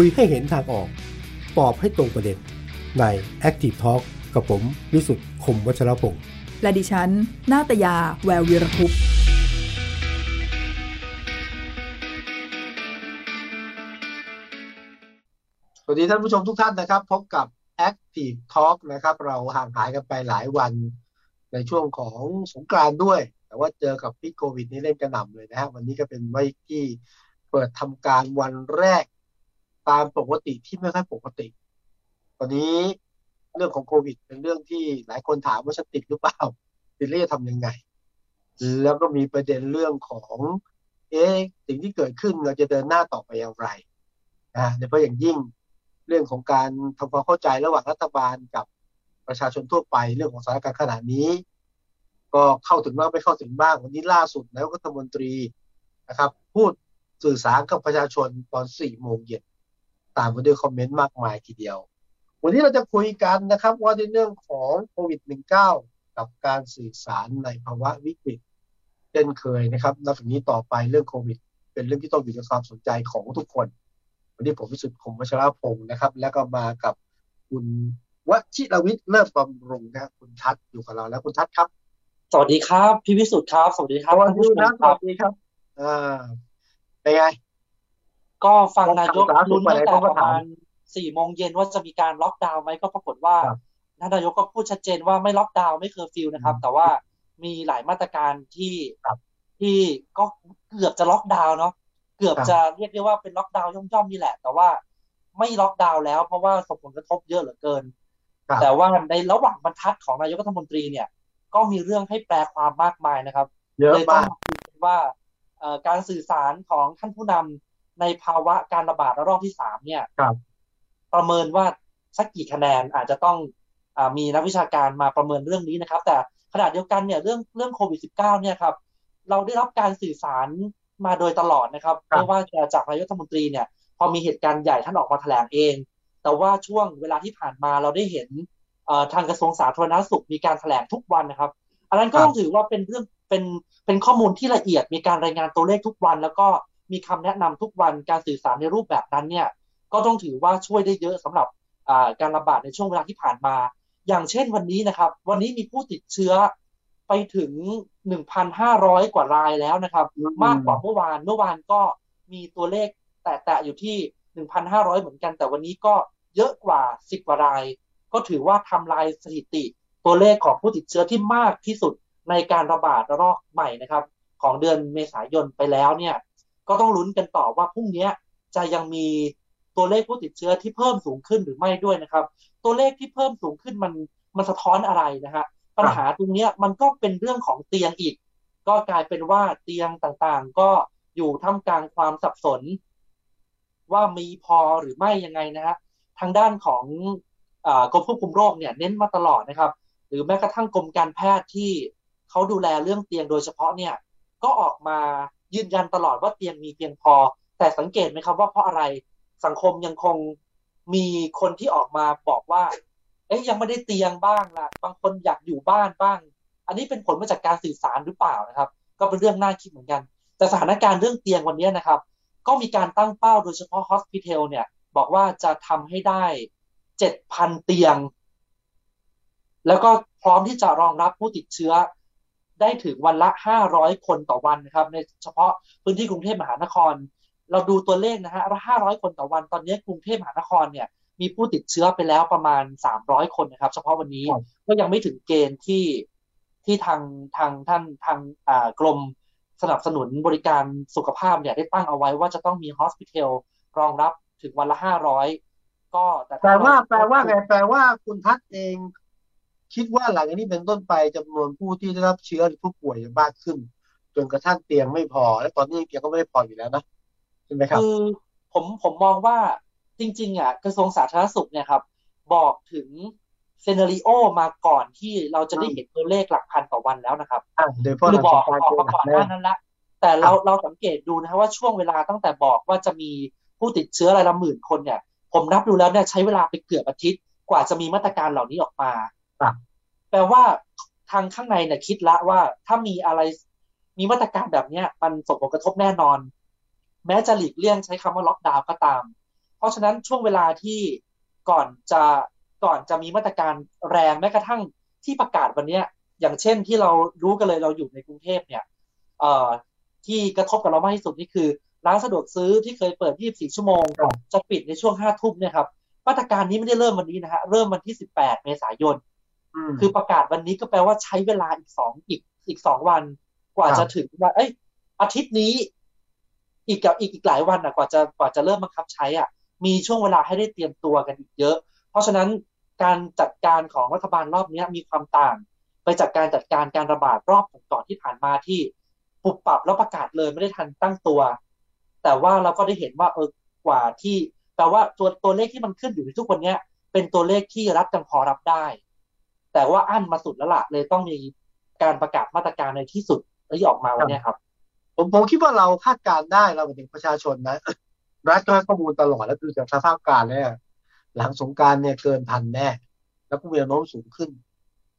คุยให้เห็นทางออก ตอบให้ตรงประเด็น ใน Active Talk กับผมวิสุทธ์คมวัชรพงศ์และดิฉัน นาตยา แวววีรคุปต์สวัสดีท่านผู้ชมทุกท่านนะครับ พบกับ Active Talk นะครับ เราห่างหายกันไปหลายวัน ในช่วงของสงกรานต์ด้วย แต่ว่าเจอกับพิษโควิดนี่เล่นกระหน่ำเลยนะฮะวันนี้ก็เป็นวันที่เปิดทำการวันแรก ตามปกติที่ไม่ค่อยปกติ ตอนนี้เรื่องของโควิด เป็นเรื่องที่หลายคนถามว่าจะติดหรือเปล่าติดแล้วจะทำยังไง แล้วก็มีประเด็นเรื่องของ เอ๊ะสิ่งที่เกิดขึ้นเราจะเดินหน้าต่อไปอย่างไรนะโดยเฉพาะอย่างยิ่งเรื่องของการทำความเข้าใจระหว่างรัฐบาลกับประชาชนทั่วไปเรื่องของสถานการณ์ขนาดนี้ ก็เข้าถึงบ้างไม่เข้าถึงบ้างวันนี้ล่าสุดนายกรัฐมนตรีนะครับ พูดสื่อสารกับประชาชนตอนสี่โมงเย็น ตามมาด้วยคอมเมนต์มากมายทีเดียว วันนี้เราจะคุยกันนะครับว่าในเรื่องของโควิด -19 กับการสื่อสารในภาวะวิกฤตเช่นเคยนะครับนับจากนี้ต่อไปเรื่องโควิด เป็นเรื่องที่ต้องอยู่ในความสนใจของทุกคน วันนี้ผมวิสุทธิ์คมวัชรพงศ์นะครับ แล้วก็มากับคุณวชิรวิทย์เลิศบำรุงนะครับคุณทัศน์อยู่กับเราแล้วคุณทัศน์ครับ สวัสดีครับ พี่วิสุทธ์ครับ สวัสดีครับสวัสดีครับท่านผู้ชมครับสวัสดีครับอ่าเป็นไง ก็ฟังนายกสาธารณสุขลุ้นตั้งแต่ไปไหนเขาก็ประมาณสี่โมงเย็นว่าจะมีการล็อกดาวน์ไหมก็ปรากฏว่าครับท่านนายกก็พูดชัดเจนว่าไม่ล็อกดาวน์ไม่เคอร์ฟิวนะครับ แต่ว่ามีหลายมาตรการที่ครับที่ก็เกือบจะล็อกดาวน์เนาะเกือบครับจะเรียกได้ว่าเป็นล็อกดาวน์ย่อมๆนี่แหละ แต่ว่าไม่ล็อกดาวน์แล้วเพราะว่าส่งผลกระทบเยอะเหลือเกินครับแต่ว่าในระหว่างบรรทัดของนายกรัฐมนตรีเนี่ย ก็มีเรื่องให้แปลความมากมายนะครับเยอะเลยต้อมางกมาคุยกันว่าเอ่อการสื่อสารของท่านผู้นำ ในภาวะการระบาดระลอกที่สามเนี่ยครับประเมินว่าสักกี่คะแนนอาจจะต้องอามีนักวิชาการมาประเมินเรื่องนี้นะครับ แต่ขณะเดียวกันเนี่ยเรื่องเรื่องโควิด -19 เนี่ยครับ เราได้รับการสื่อสารมาโดยตลอดนะครับครับไม่ว่าจะจากนายกรัฐมนตรีเนี่ยพอมีเหตุการณ์ใหญ่ท่านออกมาแถลงเอง แต่ว่าช่วงเวลาที่ผ่านมาเราได้เห็นเอ่อทางกระทรวงสาธารณสุขมีการแถลงทุกวันนะครับ อันนั้นก็ครับต้องถือว่าเป็นเรื่องเป็นเป็นข้อมูลที่ละเอียดมีการรายงานตัวเลขทุกวัน แล้วก็ มีคำแนะนำทุกวันการสื่อสารในรูปแบบนั้นเนี่ยก็ต้องถือว่าช่วยได้เยอะสำหรับอ่าการระบาดในช่วงเวลาที่ผ่านมา อย่างเช่นวันนี้นะครับ วันนี้มีผู้ติดเชื้อไปถึง 1,500 กว่ารายแล้วนะครับอืมมากกว่าเมื่อวานเมื่อวานก็มีตัวเลขแตะๆอยู่ที่ 1,500 เหมือนกัน แต่วันนี้ก็เยอะกว่า 10 กว่าราย ก็ถือว่าทำลายสถิติตัวเลขของผู้ติดเชื้อที่มากที่สุดในการระบาดระลอกใหม่นะครับ ของเดือนเมษายนไปแล้วเนี่ย ก็ต้องลุ้นกันต่อว่าพรุ่งนี้จะยังมีตัวเลขผู้ติดเชื้อที่เพิ่มสูงขึ้นหรือไม่ด้วยนะครับ ตัวเลขที่เพิ่มสูงขึ้นมันมันสะท้อนอะไรนะฮะปัญหาตรงนี้มันก็เป็นเรื่องของเตียงอีก ก็กลายเป็นว่าเตียงต่างๆ ก็อยู่ท่ามกลางความสับสน ว่ามีพอหรือไม่ยังไงนะฮะทางด้านของอกรมควบคุมโรคเนี่ยเน้นมาตลอดนะครับ หรือแม้กระทั่งกรมการแพทย์ที่เขาดูแลเรื่องเตียงโดยเฉพาะเนี่ย ก็ออกมา ยืนยันตลอดว่าเตียงมีเพียงพอ แต่สังเกตไหมครับว่าเพราะอะไรสังคมยังคงมีคนที่ออกมาบอกว่า เอ๊ยยังไม่ได้เตียงบ้างล่ะ บางคนอยากอยู่บ้านบ้าง อันนี้เป็นผลมาจากการสื่อสารหรือเปล่านะครับ ก็เป็นเรื่องน่าคิดเหมือนกัน แต่สถานการณ์เรื่องเตียงวันนี้นะครับ ก็มีการตั้งเป้าโดยเฉพาะ Hospital เนี่ย บอกว่าจะทำให้ได้7,000เตียง แล้วก็พร้อมที่จะรองรับผู้ติดเชื้อ ได้ถึงวันละ 500 คนต่อวันนะครับ ในเฉพาะพื้นที่กรุงเทพมหานคร เราดูตัวเลขนะฮะ500 คนต่อวัน ตอนนี้กรุงเทพมหานครเนี่ยมีผู้ติดเชื้อไปแล้วประมาณ 300 คนนะครับ เฉพาะวันนี้ครับก็ยังไม่ถึงเกณฑ์ที่ที่ทางทางท่านทางอ่ากรมสนับสนุนบริการสุขภาพเนี่ยได้ตั้งเอาไว้ว่าจะต้องมีฮอสพิทอลรองรับถึงวันละ 500 ก็แต่แปลถ้าว่าเรแปลว่าไงแปลว่าคุณทัศน์เอง คิดว่าหลังจากนี้เป็นต้นไปจำนวนผู้ที่ได้รับเชื้อหรือผู้ป่วยจะมากขึ้น จนกระทั่งเตียงไม่พอ และตอนนี้เตียงก็ไม่ได้พออยู่แล้วนะใช่ไหมครับคือผมผมมองว่าจริง ๆ อะ กระทรวงสาธารณสุขเนี่ยครับ บอกถึงเซนาริโอมาก่อนที่เราจะได้เห็นตัวเลขหลักพันต่อวันแล้วนะครับอะโดยเฉพาะคือบอกหลังบอกสงมาก่อนรหน้านั้นละแต่เราเราสังเกตดูนะครับว่าช่วงเวลาตั้งแต่บอกว่าจะมีผู้ติดเชื้อรายละหมื่นคนเนี่ย ผมนับดูแล้วเนี่ยใช้เวลาไปเกือบอาทิตย์กว่าจะมีมาตรการเหล่านี้ออกมา ครับ แปลว่าทางข้างในเนี่ยคิดละว่า ถ้ามีอะไรมีมาตรการแบบเนี้ย มันส่งผลกระทบแน่นอน แม้จะหลีกเลี่ยงใช้คำว่าล็อกดาวน์ก็ตาม เพราะฉะนั้นช่วงเวลาที่ก่อนจะก่อนจะมีมาตรการแรงแม้กระทั่งที่ประกาศวันนี้อย่างเช่นที่เรารู้กันเลยเราอยู่ในกรุงเทพเนี่ย เอ่อที่กระทบกับเรามากที่สุดนี่คือ ร้านสะดวกซื้อที่เคยเปิด 24 ชั่วโมง จะปิดในช่วง 5 ทุ่มเนี่ยครับมาตรการนี้ไม่ได้เริ่มวันนี้นะฮะเริ่มวันที่ 18 เมษายน คือประกาศวันนี้ก็แปลว่าใช้เวลาอีกสองอีกอีกสองวัน กว่าจะถึงว่าเอ้ย อาทิตย์นี้ อีกกับอีกอีกหลายวันอะ กว่าจะกว่าจะเริ่มบังคับใช้อะ มีช่วงเวลาให้ได้เตรียมตัวกันอีกเยอะ เพราะฉะนั้นการจัดการของรัฐบาลรอบนี้มีความต่าง ไปจากการจัดการการระบาดรอบก่อนที่ผ่านมาที่ปุบปรับแล้วประกาศเลยไม่ได้ทันตั้งตัว แต่ว่าเราก็ได้เห็นว่าเออกว่าที่แปลว่าตัวตัวเลขที่มันขึ้นอยู่ในทุกวันนี้เป็นตัวเลขที่รัฐยังพอรับได้ แต่ว่าอั้นมาสุดแล้วล่ะเลยต้องมีการประกาศมาตรการในที่สุดที่ออกมาวันนี้ครับ ผมผมคิดว่าเราคาดการได้เราเป็นประชาชนนะรัฐก็ให้ข้อมูลตลอดแล้วคือจากสภาพการเนี่ยหลังสงการเนี่ยเกินพันแน่ แล้วก็มีแนวโน้มสูงขึ้น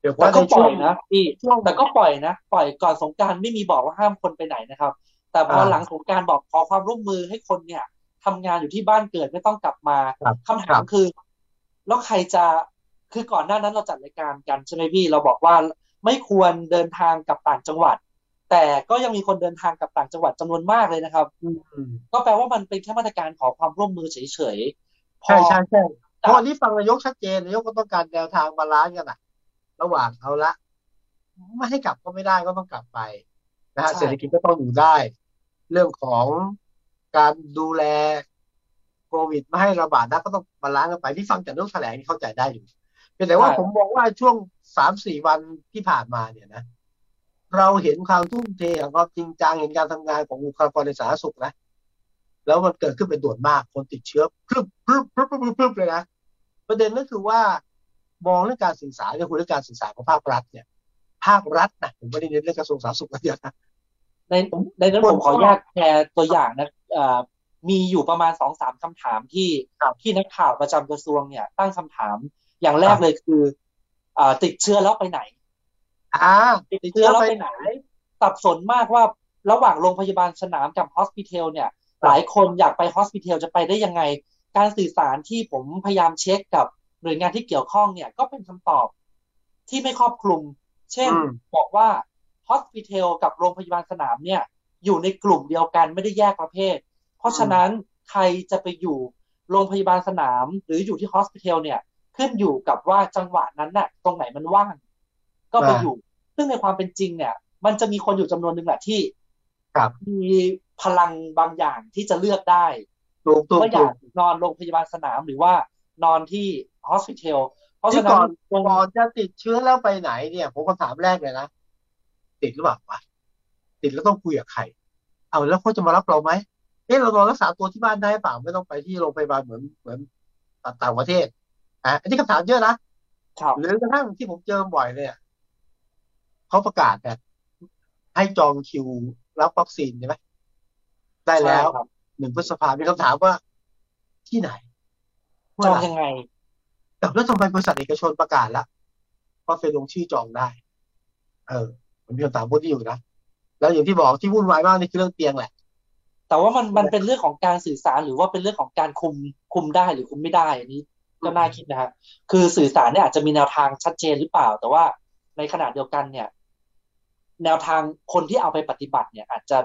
เดี๋ยวว่าก็ปล่อยนะพี่แต่ก็ปล่อยนะ ปล่อยก่อนสงการไม่มีบอกว่าห้ามคนไปไหนนะครับ แต่พอหลังสงการบอกขอความร่วมมือให้คนเนี่ยทำงานอยู่ที่บ้านเกิดไม่ต้องกลับมาคำถามคือ แล้วใครจะ คือก่อนหน้านั้นเราจัดรายการกันใช่ไหมพี่เราบอกว่าไม่ควรเดินทางกับต่างจังหวัด แต่ก็ยังมีคนเดินทางกับต่างจังหวัดจำนวนมากเลยนะครับก็แปลว่ามันเป็นแค่มาตรการขอความร่วมมือเฉยๆใช่ใช่ใช่เพราะวันนี้ฟังนายกชัดเจนนายกก็ต้องการแนวทาง balance กันอะระหว่างเอาละไม่ให้กลับก็ไม่ได้ก็ต้องกลับไปนะฮะเศรษฐกิจก็ต้องอยู่ได้ เรื่องของการดูแลโควิดไม่ให้ระบาดนะก็ต้อง balance กันไปที่ฟังจากนายกแถลงเข้าใจได้อยู่ แต่ว่าผมบอกว่าช่วงสามสี่วันที่ผ่านมาเนี่ยนะ เราเห็นความทุ่มเทของความจริงจังเห็นการทำงานของบุคลากรในสาธารณสุขนะ แล้วมันเกิดขึ้นเป็นด่วนมากคนติดเชื้อพรึบพรึบพรึบพรึบพรึบเลยนะประเด็นก็คือว่ามองเรื่องการสื่อสารเรื่องคุณเรื่องการสื่อสารของภาครัฐเนี่ย ภาครัฐนะผมไม่ได้เน้นเรื่องกระทรวงสาธารณสุขเดียวนะในในนั้นผมขออนุญาตแชร์ตัวอย่างนะมีอยู่ประมาณสองสามคำถามที่ที่นักข่าวประจำกระทรวงเนี่ย ตั้งคำถาม อย่างแรกเลยคือ อ่า ติดเชื้อแล้วไปไหน อ่า ติดเชื้อแล้วไปไหน สับสนมากว่าระหว่างโรงพยาบาลสนามกับฮอสพิทอลเนี่ย หลายคนอยากไปฮอสพิทอลจะไปได้ยังไง การสื่อสารที่ผมพยายามเช็คกับหน่วยงานที่เกี่ยวข้องเนี่ย ก็เป็นคำตอบที่ไม่ครอบคลุม เช่น บอกว่าฮอสพิทอลกับโรงพยาบาลสนามเนี่ย อยู่ในกลุ่มเดียวกันไม่ได้แยกประเภท เพราะฉะนั้นใครจะไปอยู่โรงพยาบาลสนาม หรืออยู่ที่ฮอสพิทอลเนี่ย ขึ้นอยู่กับว่าจังหวะนั้นน่ะ ตรงไหนมันว่าง ก็ไปอยู่ ซึ่งในความเป็นจริงเนี่ย มันจะมีคนอยู่จำนวนหนึ่งแหละที่มีพลังบางอย่างที่จะเลือกได้ว่าอยากนอนโรงพยาบาลสนามหรือว่านอนที่ฮอสพิทอลเพราะฉะนั้นก่อนจะติดเชื้อแล้วไปไหนเนี่ย ผมคำถามแรกเลยนะ ติดหรือเปล่าวะติดแล้วต้องคุยกับใคร เอาแล้วเขาจะมารับเราไหมเอ๊ะเรานอนรักษาตัวที่บ้านได้เปล่าไม่ต้องไปที่โรงพยาบาลเหมือนเหมือนต่างประเทศ อะอันนี้คำถามเยอะนะหรือกระทั่งที่ผมเจอบ่อยเนี่ยเขาประกาศแบบให้จองคิวรับวัคซีนใช่ไหมได้แล้วหนึ่งพฤษภามีคำถามว่าที่ไหนจองยังไงแต่แล้วทำไมบริษัทเอกชนประกาศแล้วว่าเฟซลงชื่อจองได้ เออ มันมีคำถามพวกนี้อยู่นะแล้วอย่างที่บอกที่วุ่นวายมากนี่คือเรื่องเตียงแหละ แต่ว่ามันมันเป็นเรื่องของการสื่อสารหรือว่าเป็นเรื่องของการคุมคุมได้หรือคุมไม่ได้อันนี้ ก็น่าคิดนะครับคือสื่อสารเนี่ยอาจจะมีแนวทางชัดเจนหรือเปล่า แต่ว่าในขณะเดียวกันเนี่ย แนวทางคนที่เอาไปปฏิบัติเนี่ย อาจจะ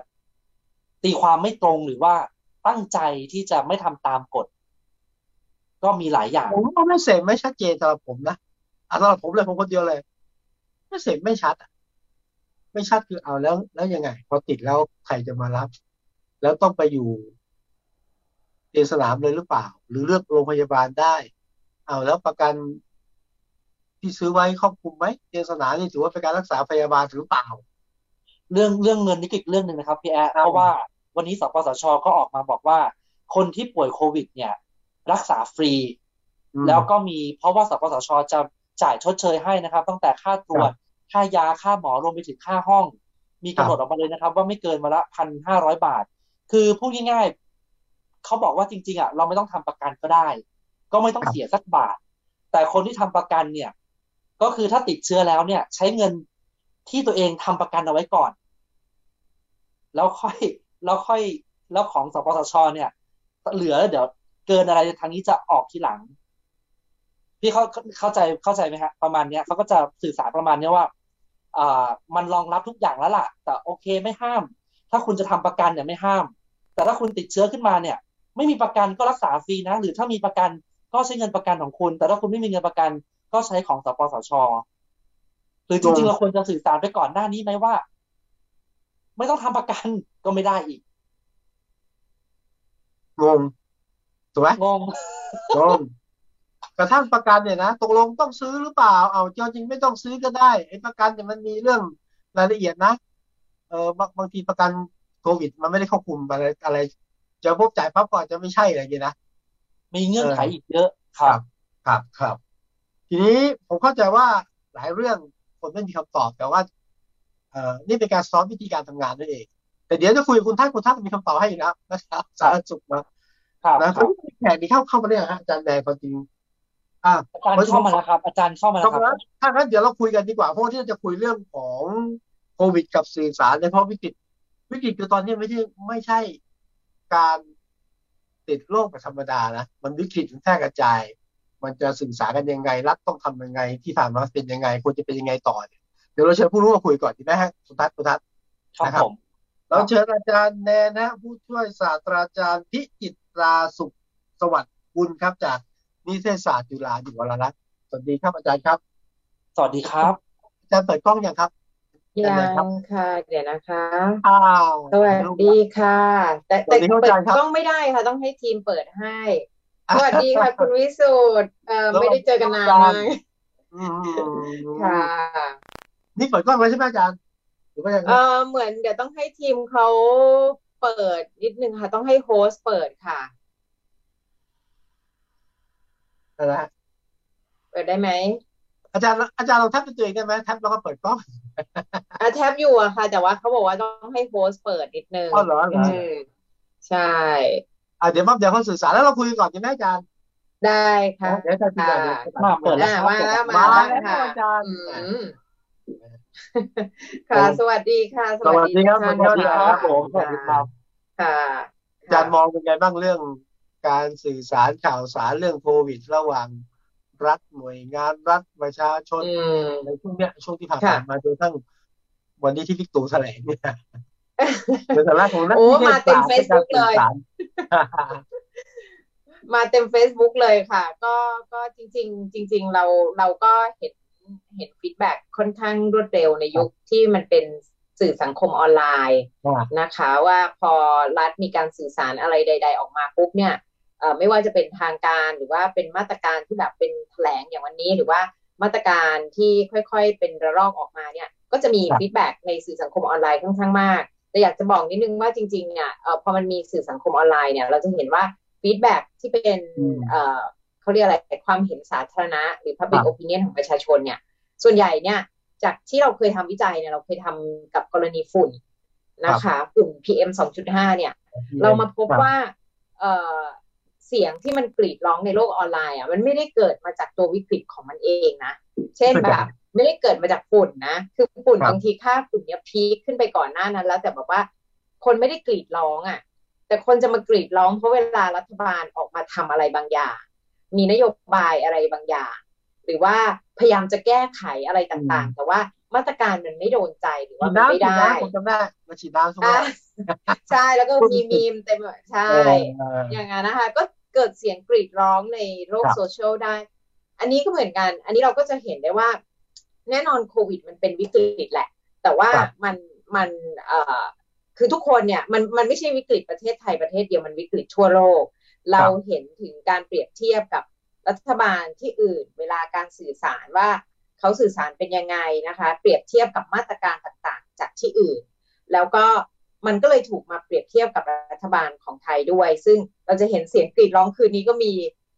ตีความไม่ตรงหรือว่าตั้งใจที่จะไม่ทำตามกฎ ก็มีหลายอย่างผมก็ไม่เสร็จไม่ชัดเจนสำหรับผมนะสำหรับผมเลยผมคนเดียวเลย ไม่เสร็จไม่ชัดอะไม่ชัดคือเอาแล้วแล้วยังไง พอติดแล้วใครจะมารับ แล้วต้องไปอยู่เตียงสนามเลยหรือเปล่า หรือเลือกโรงพยาบาลได้ เอาแล้วประกันที่ซื้อไว้ครอบคลุมไหมเตียงสนามนี่ถือว่าเป็นการรักษาพยาบาลหรือเปล่า เรื่องเรื่องเงินนี่อีกเรื่องหนึ่งนะครับพี่แอร์เพราะว่าวันนี้สปสชก็ออกมาบอกว่า คนที่ป่วยโควิด เนี่ย รักษาฟรี แล้วก็มีเพราะว่าสปสชจะจ่ายชดเชยให้นะครับ ตั้งแต่ค่าตรวจค่ายาค่าหมอรวมไปถึงค่าห้อง มีกำหนดออกมาเลยนะครับ ว่าไม่เกินมาละพันห้าร้อยบาท คือพูดง่ายๆเขาบอกว่าจริง ๆอะเราไม่ต้องทำประกันก็ได้ ก็ไม่ต้องเสียสักบาท แต่คนที่ทำประกันเนี่ย ก็คือถ้าติดเชื้อแล้วเนี่ย ใช้เงินที่ตัวเองทำประกันเอาไว้ก่อน แล้วค่อยแล้วค่อยแล้วของสปสชเนี่ย เหลือเดี๋ยวเกินอะไรทางนี้จะออกทีหลัง พี่เขาเข้าใจเข้าใจไหมฮะประมาณเนี้ยเขาก็จะสื่อสารประมาณเนี้ยว่าอ่ามันรองรับทุกอย่างแล้วล่ะ แต่โอเคไม่ห้าม ถ้าคุณจะทำประกันเนี่ยไม่ห้าม แต่ถ้าคุณติดเชื้อขึ้นมาเนี่ย ไม่มีประกันก็รักษาฟรีนะ หรือถ้ามีประกัน ก็ใช้เงินประกันของคุณ แต่ถ้าคุณไม่มีเงินประกัน ก็ใช้ของสปสชหรือจริงๆเราควรจะสื่อสารไปก่อนหน้านี้ไหมว่า ไม่ต้องทำประกันก็ไม่ได้อีกงงถูกไหมงงงงกระทั่งประกันเนี่ยนะตกลงต้องซื้อหรือเปล่า เอาจริงๆไม่ต้องซื้อก็ได้ไอ้ประกันเนี่ยมันมีเรื่องรายละเอียดนะเออบางบางทีประกันโควิด มันไม่ได้ควบคุมอะไรอะไรจะพบจ่ายปั๊บก็อาจจะไม่ใช่อะไรอย่างเงี้ยนะ มีเงื่อนไขอีกเยอะครับ ครับครับ ทีนี้ผมเข้าใจว่าหลายเรื่องคนไม่มีคำตอบแต่ว่าเอ่อนี่เป็นการซ้อมวิธีการทำงานนั่นเอง แต่เดี๋ยวจะคุยกับคุณท่านคุณท่านมีคำตอบให้อยู่แล้วนะครับสาธารณสุขนะครับนะคครัรับบแขกนี่เข้าเข้ามาเนี่ยฮะอาจารย์แดงความจริงอ่าอาจารย์เข้ามาแล้วครับ อาจารย์เข้ามาแล้วครับถ้างั้นเดี๋ยวเราคุยกันดีกว่าเพราะว่าที่จะคุยเรื่องของโควิดกับสื่อสารในเพราะวิกฤตวิกฤตคือตอนนี้ไม่ใช่ไม่ใช่การ ติดโรคแบบธรรมดานะมันวิกฤตมันแพร่กระจาย มันจะสื่อสารกันยังไง รัฐต้องทำยังไง ที่ผ่านมาเป็นยังไงควรจะเป็นยังไงต่อเนี่ยเดี๋ยวเราเชิญผู้รู้มาคุยก่อนดีไหมฮะสุทัศน์สุทัศน์ครับนะครับผมเราเชิญอาจารย์แนนนะ ผู้ช่วยศาสตราจารย์พิจิตราสุขสวัสดิ์กุลครับจากนิเทศศาสตร์จุฬาอยู่วรรัตน์สวัสดีครับอาจารย์ครับ สวัสดีครับอาจารย์เปิดกล้องยังครับ ยังค่ะ เดี๋ยวนะคะอ้าวสวัสดีค่ะ แต่แต่สวัสดีครับเปิอาดจารย์ครับกล้องไม่ได้ค่ะ ต้องให้ทีมเปิดให้ สวัสดีค่ะ คุณวิสุทธ์เอ่อแล้วไม่ได้เจอกันนานอาจามารย์กอืมค่ะ นี่เปิดกล้องไว้ใช่ไหมอาจารย์หรือว่ายังไงเอ่อเหมือนเดี๋ยวต้องให้ทีมเขาเปิดนิดนึงค่ะ ต้องให้โฮสต์เปิดค่ะนะฮะเปิดได้ไหมอาจารย์อาจารย์ลองแท็บเป็นตัวเองได้ไหมแท็บแล้วก็เปิดกล้องอะ แท็บอยู่อะค่ะ แต่ว่าเขาบอกว่าต้องให้โฮสต์เปิดนิดนึงอ๋อเหรอเหรออืมใช่อะเดี๋ยวมาเดี๋ยวเขาสื่อสารแล้วเราคุยกันก่อนใช่ไหมอาจารย์ได้ค่ะเดี๋ยวอาจารย์คุยก่อนค่ะดี๋ยวมาเปิดแล้วอ่าครับมาแล้วมามาแล้วค่ะอาจารย์อืมค่ะ สวัสดีค่ะ สวัสดีครับทุกสวัสดีท่านครับะผมสวัสดีครับค่ะอาจารย์มองเป็นไงบ้างเรื่องการสื่อสารข่าวสารเรื่องโควิดระหว่าง รัฐหน่วยงานรัฐประชาชนอืมในช่วงเนี้ยช่วงที่ผ่านค่ะมาจนกระทั่งวันนี้ที่พิกตู่แถลงเนี่ยในฐานะของนักโอ้นิเทศมาเต็มศาสตร์ในการ Facebook สื่อสารมาเต็ม Facebook เลยค่ะ ก็ก็จริง ๆ จริง ๆ เราเราก็เห็นเห็น feedback ค่อนข้างรวดเร็วในยุคที่มันเป็นสื่อสังคมออนไลน์นะคะ ว่าพอรัฐมีการสื่อสารอะไรใด ๆ ออกมาปุ๊บเนี่ยเอ่อ ไม่ว่าจะเป็นทางการหรือว่าเป็นมาตรการที่แบบเป็นแถลงอย่างวันนี้ หรือว่ามาตรการที่ค่อยๆ เป็นระลอกออกมาเนี่ย ก็จะมีครับ feedback ในสื่อสังคมออนไลน์ค่อนข้างมาก แต่อยากจะบอกนิดนึงว่าจริงๆเนี่ยเอ่อพอมันมีสื่อสังคมออนไลน์เนี่ย เราจะเห็นว่าฟีดแบ็ที่เป็นอืมเอ่อเขาเรียกอะไรความเห็นสาธารณะ หรือ public ครับ opinion ของประชาชนเนี่ย ส่วนใหญ่เนี่ยจากที่เราเคยทำวิจัยเนี่ยเราเคยทำกับกรณีฝุ่นนะคะฝุ่น PM 2.5 เนี่ย เรามาพบว่า เอ่อเสียงที่มันกรีดร้องในโลกออนไลน์อะมันไม่ได้เกิดมาจากตัววิกฤตของมันเองนะ เช่นแบบไม่ได้เกิดมาจากฝุ่นนะ คือฝุ่นครับบางทีค่าฝุ่นเนี่ยพีคขึ้นไปก่อนหน้านั้น แล้วแต่แบบว่าคนไม่ได้กรีดร้องอะ แต่คนจะมากรีดร้องเพราะเวลารัฐบาลออกมาทำอะไรบางอย่าง มีนโยบายอะไรบางอย่าง หรือว่าพยายามจะแก้ไขอะไรต่างๆ แต่ว่ามาตรการมันไม่โดนใจหรือฉีว่าดมันน้ำไม่ฉีดได้น้ำผมจำได้มาฉีดน้ำใช่ไหมอะใช่แล้วก็มีมีมเต็มใช่เอออย่างนั้นนะคะ ก็ เกิดเสียงกรีดร้องในโลกครับโซเชียลได้ อันนี้ก็เหมือนกัน อันนี้เราก็จะเห็นได้ว่า แน่นอนโควิดมันเป็นวิกฤตแหละ แต่ว่าครับมันมันเอ่อคือทุกคนเนี่ยมันมันไม่ใช่วิกฤตประเทศไทยประเทศเดียวมันวิกฤตทั่วโลก เราเห็นถึงการเปรียบเทียบกับรัฐบาลที่อื่น เวลาการสื่อสารว่าเขาสื่อสารเป็นยังไงนะคะ เปรียบเทียบกับมาตรการต่างๆ จากที่อื่น แล้วก็ มันก็เลยถูกมาเปรียบเทียบกับรัฐบาลของไทยด้วย ซึ่งเราจะเห็นเสียงกรีดร้องคืนนี้ก็มี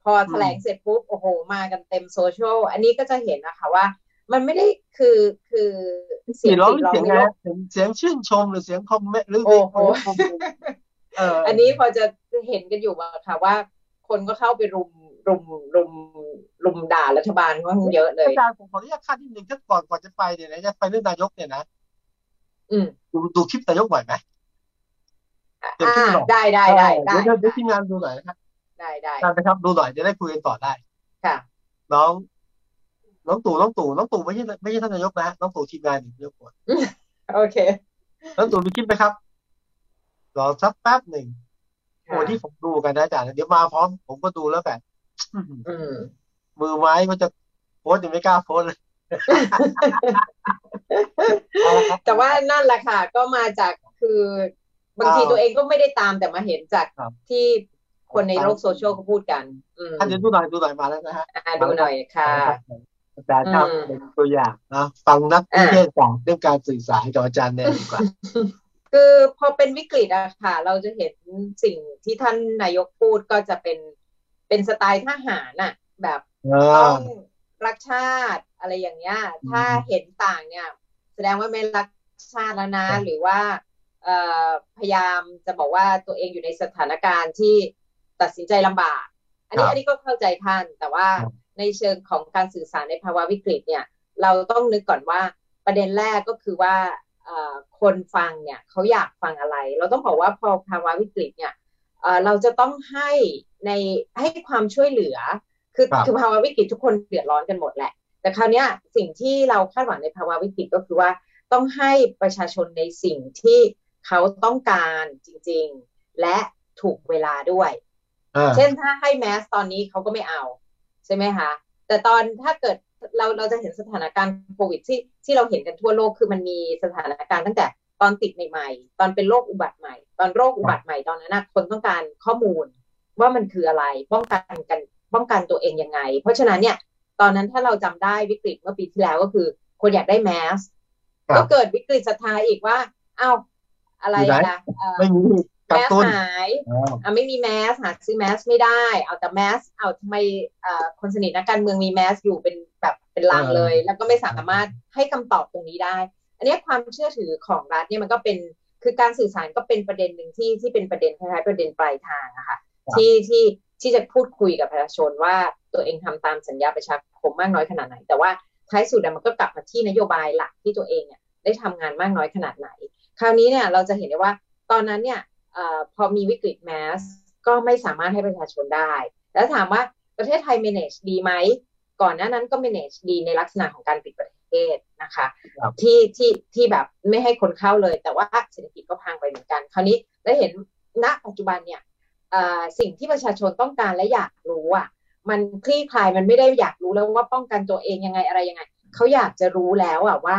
พอแถลงเสร็จปุ๊บโอ้โห มากันเต็มโซเชียลอันนี้ก็จะเห็นนะคะว่า มันไม่ได้คือคือเสีฉียดงร้องกรีดนี่ร้องเสียงในไงโลฮะกเสียงเสียงชื่นชมหรือเสียงคอมเมนต์หรือโอ้โหเอออันนี้พอจะเห็นกันอยู่อะค่ะว่า คนก็เข้าไปรุมรุมรุมรุมด่ารัฐบาลค่อนข้างเยอะเลยอาจารย์ผมขออนุญาตขั้นที่หนึ่งถ้าก่อนก่อนจะไปเนี่ยนะจะไปเรื่องนายกเนี่ยนะอืมดูดูคลิปนายกบ่อยไหม เดี๋ยวอ่าขึ้นหรอได้ได้ได้ได้เดี๋ยวเดี๋ยวทีมงานดูหน่อยนะครับได้ได้ได้ไหมครับดูหน่อยจะได้คุยกันต่อได้ ค่ะ น้อง น้องตู่น้องตู่น้องตู่ไม่ใช่ไม่ใช่ท่านนายกนะน้องตู่ทีมงานอย่างเดียวก่อนโอเค น้องตู่มีคลิปไหมครับรอสักแป๊บหนึ่งโอ้ค่ะที่ผมดูกันนะอาจารย์เดี๋ยวมาพร้อม ผมก็ดูแล้วแบบอืมมือไม้มันจะโพสต์ยังไม่กล้าโพสต์เลยแต่ว่านั่นแหละค่ะ ก็มาจากคือ บางทีอ้าวตัวเองก็ไม่ได้ตามแต่มาเห็นจากครับที่คนในโลกโซเชียลเขาพูดกันอืมท่านเดี๋ยวดูหน่อยดูหน่อยมาแล้วนะฮะอ่าดูหน่อยค่ะอาจารย์ครับอืมเป็นตัวอย่างนะฟังนักวิทยาศาสตร์เรื่องการสื่อสารกับอาจารย์แนนดีกว่าคือพอเป็นวิกฤตอะค่ะ เราจะเห็นสิ่งที่ท่านนายกพูดก็จะเป็นเป็นสไตล์ทหารน่ะ แบบเอต้อองรักชาติอะไรอย่างเงี้ยอืมถ้าเห็นต่างเนี่ย แสดงว่าไม่รักชาติแล้วนะครับหรือว่าเอ่อ พยายามจะบอกว่าตัวเองอยู่ในสถานการณ์ที่ตัดสินใจลำบาก อันนี้อันนี้ก็เข้าใจท่าน แต่ว่าในเชิงของการสื่อสารในภาวะวิกฤตเนี่ย เราต้องนึกก่อนว่าประเด็นแรกก็คือว่าเอ่อคนฟังเนี่ยเขาอยากฟังอะไร เราต้องบอกว่าพอภาวะวิกฤตเนี่ยเอ่อเราจะต้องให้ในให้ความช่วยเหลือ คือครับคือภาวะวิกฤตทุกคนเดือดร้อนกันหมดแหละ แต่คราวเนี้ยสิ่งที่เราคาดหวังในภาวะวิกฤตก็คือว่าต้องให้ประชาชนในสิ่งที่ เขาต้องการจริง ๆ และถูกเวลาด้วยเออเช่นถ้าให้แมสตอนนี้เขาก็ไม่เอา ใช่ไหมคะ แต่ตอนถ้าเกิดเราเราจะเห็นสถานการณ์โควิดที่ที่เราเห็นกันทั่วโลกคือมันมีสถานการณ์ตั้งแต่ตอนติดใหม่ๆ ตอนเป็นโรคอุบัติใหม่ ตอนโรคอุบัติใหม่ตอนนั้นนะคนต้องการข้อมูลว่ามันคืออะไรป้องกันกันป้องกันตัวเองยังไง เพราะฉะนั้นเนี่ยตอนนั้นถ้าเราจำได้วิกฤตเมื่อปีที่แล้วก็คือ คนอยากได้แมสครับก็เกิดวิกฤตศรัทธาอีกว่าอ้าว อะไรอยู่ไหนนะเอ่อไม่มีแมกักสตุนหายอ่าอะไม่มีแมสหาซื้อแมสไม่ได้ เอาแต่แมสเอาทำไมเอ่อคนสนิทนักการเมืองมีแมสอยู่เป็นแบบเป็นลังเลย แล้วก็ไม่สามารถให้คำตอบตรงนี้ได้ อันเนี้ยความเชื่อถือของรัฐเนี่ยมันก็เป็นคือการสื่อสารก็เป็นประเด็นหนึ่งที่ที่เป็นประเด็นคล้ายๆประเด็นปลายทางอะค่ะครับที่ที่ที่จะพูดคุยกับประชาชนว่าตัวเองทำตามสัญญาประชาคมมากน้อยขนาดไหน แต่ว่าท้ายสุดอะมันก็กลับมาที่นโยบายหลักที่ตัวเองเนี่ยได้ทำงานมากน้อยขนาดไหน คราวนี้เนี่ยเราจะเห็นได้ว่าตอนนั้นเนี่ยเอ่อพอมีวิกฤตแมสก็ไม่สามารถให้ประชาชนได้ แล้วถามว่าประเทศไทย manage ดีไหม ก่อนหน้านั้นก็ manage ดีในลักษณะของการปิดประเทศนะคะครับที่ที่ที่แบบไม่ให้คนเข้าเลย แต่ว่าเศรษฐกิจก็พังไปเหมือนกัน คราวนี้ได้เห็นณปัจจุบันเนี่ยเอ่อสิ่งที่ประชาชนต้องการและอยากรู้อะมันคลี่คลายมันไม่ได้อยากรู้แล้วว่าป้องกันตัวเองยังไงอะไรยังไงเขาอยากจะรู้แล้วอะว่า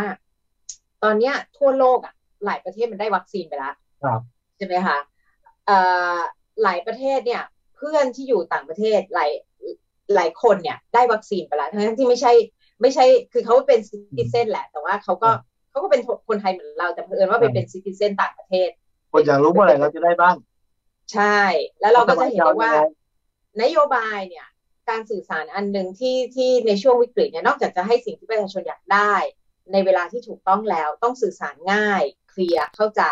ตอนเนี้ยทั่วโลกอะ หลายประเทศมันได้วัคซีนไปแล้วครับใช่ไหมคะเอ่อหลายประเทศเนี่ย เพื่อนที่อยู่ต่างประเทศหลายหลายคนเนี่ย ได้วัคซีนไปแล้วทั้งที่ไม่ใช่ ไม่ใช่ คือเขาเป็น citizen แหละ แต่ว่าเขาก็เขาก็เป็นคนไทยเหมือนเราแต่เผอิญว่าไปเป็น citizen ต่างประเทศคนอยากรู้เมื่อไหร่เราจะได้บ้าง ใช่ แล้วเราก็จะเห็นได้ว่ารัฐบาลจะเอายังไงนโยบายเนี่ย การสื่อสารอันหนึ่งที่ที่ในช่วงวิกฤตเนี่ยนอกจากจะให้สิ่งที่ประชาชนอยากได้ ในเวลาที่ถูกต้องแล้วต้องสื่อสารง่าย เคลียร์เข้าใจ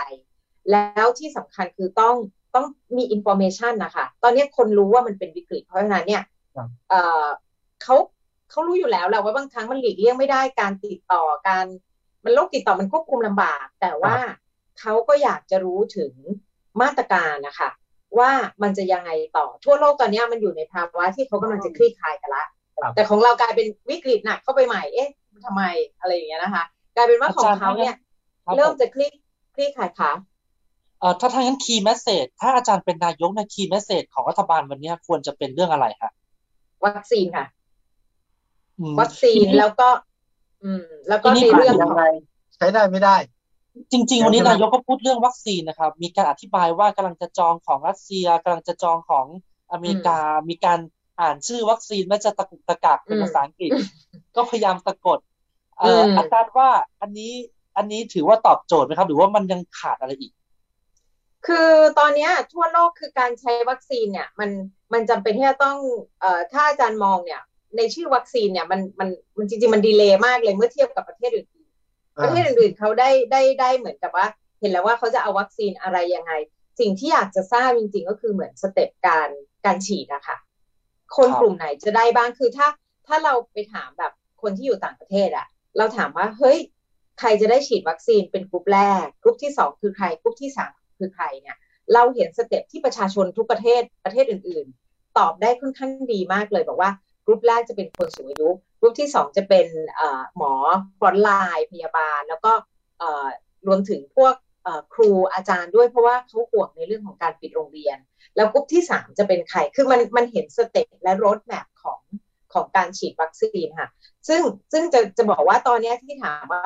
แล้วที่สำคัญคือต้องต้องมี information นะคะ ตอนนี้คนรู้ว่ามันเป็นวิกฤต เพราะฉะนั้นเนี่ยครับเอ่อเขาเขารู้อยู่แล้วแหละว่าบางครั้งมันหลีกเลี่ยงไม่ได้การติดต่อการมันโรคติดต่อมันควบคุมลำบาก แต่ว่าเขาก็อยากจะรู้ถึงมาตรการนะคะว่ามันจะยังไงต่อทั่วโลกตอนนี้มันอยู่ในภาวะที่เขากำลังจะคลี่คลายกันละครับแต่ของเรากลายเป็นวิกฤตหนักเข้าไปใหม่ เอ๊ะทำไมอะไรอย่างเงี้ยนะคะ กลายเป็นว่าของเขาเนี่ยครับ เริ่มผมจะคลี่คลี่คลายขาเอ่อถ้าทางนั้น key message ถ้าอาจารย์เป็นนายกใน key message ของรัฐบาลวันเนี้ยควรจะเป็นเรื่องอะไรฮะวัคซีนค่ะอืมวัคซีนทีนี้แล้วก็ อืม แล้วก็ทีนี้ในเรื่องยัของไงใช้ได้ไม่ได้ จริง ๆ วันนี้ใช่ไหมนายกก็พูดเรื่องวัคซีนนะครับ มีการอธิบายว่ากำลังจะจองของรัสเซียกำลังจะจองของอเมริกา มีการอ่านชื่อวัคซีนแม้จะตะกุกตะกักเป็นอืมภาษาอังกฤษ ก็พยายามสะกดเอ่ออมอาจารย์ว่าอันนี้ อันนี้ถือว่าตอบโจทย์ไหมครับ หรือว่ามันยังขาดอะไรอีก คือตอนเนี้ยทั่วโลกคือการใช้วัคซีนเนี่ย มันมันจำเป็นที่จะต้องเอ่อถ้าอาจารย์มองเนี่ย ในชื่อวัคซีนเนี่ยมันมันมันจริงๆมัน delay มากเลยเมื่อเทียบกับประเทศอื่นๆประเทศอื่นๆเขาได้ได้ได้เหมือนกับว่า เห็นแล้วว่าเขาจะเอาวัคซีนอะไรยังไง สิ่งที่อยากจะทราบจริง ๆ ก็คือเหมือน step การการฉีดอะค่ะคนครับกลุ่มไหนจะได้บ้างคือถ้าถ้าเราไปถามแบบคนที่อยู่ต่างประเทศอะเราถามว่าเฮ้ย ใครจะได้ฉีดวัคซีนเป็นกลุ่มแรกกลุ่มที่สองคือใครกลุ่มที่สามคือใครเนี่ยเราเห็น step ที่ประชาชนทุกประเทศประเทศอื่นตอบได้ค่อนข้างดีมากเลยบอกว่ากลุ่มแรกจะเป็นคนสูงอายุกลุ่มที่สองจะเป็นหมอ frontline พยาบาล แล้วก็รวมถึงพวกครูอาจารย์ด้วยเพราะว่าเขาห่วงในเรื่องของการปิดโรงเรียน แล้วกลุ่มที่สามจะเป็นใคร คือมันมันเห็น step และ roadmap ของของการฉีดวัคซีนค่ะ ซึ่งซึ่งจะจะบอกว่าตอนนี้ที่ถามว่า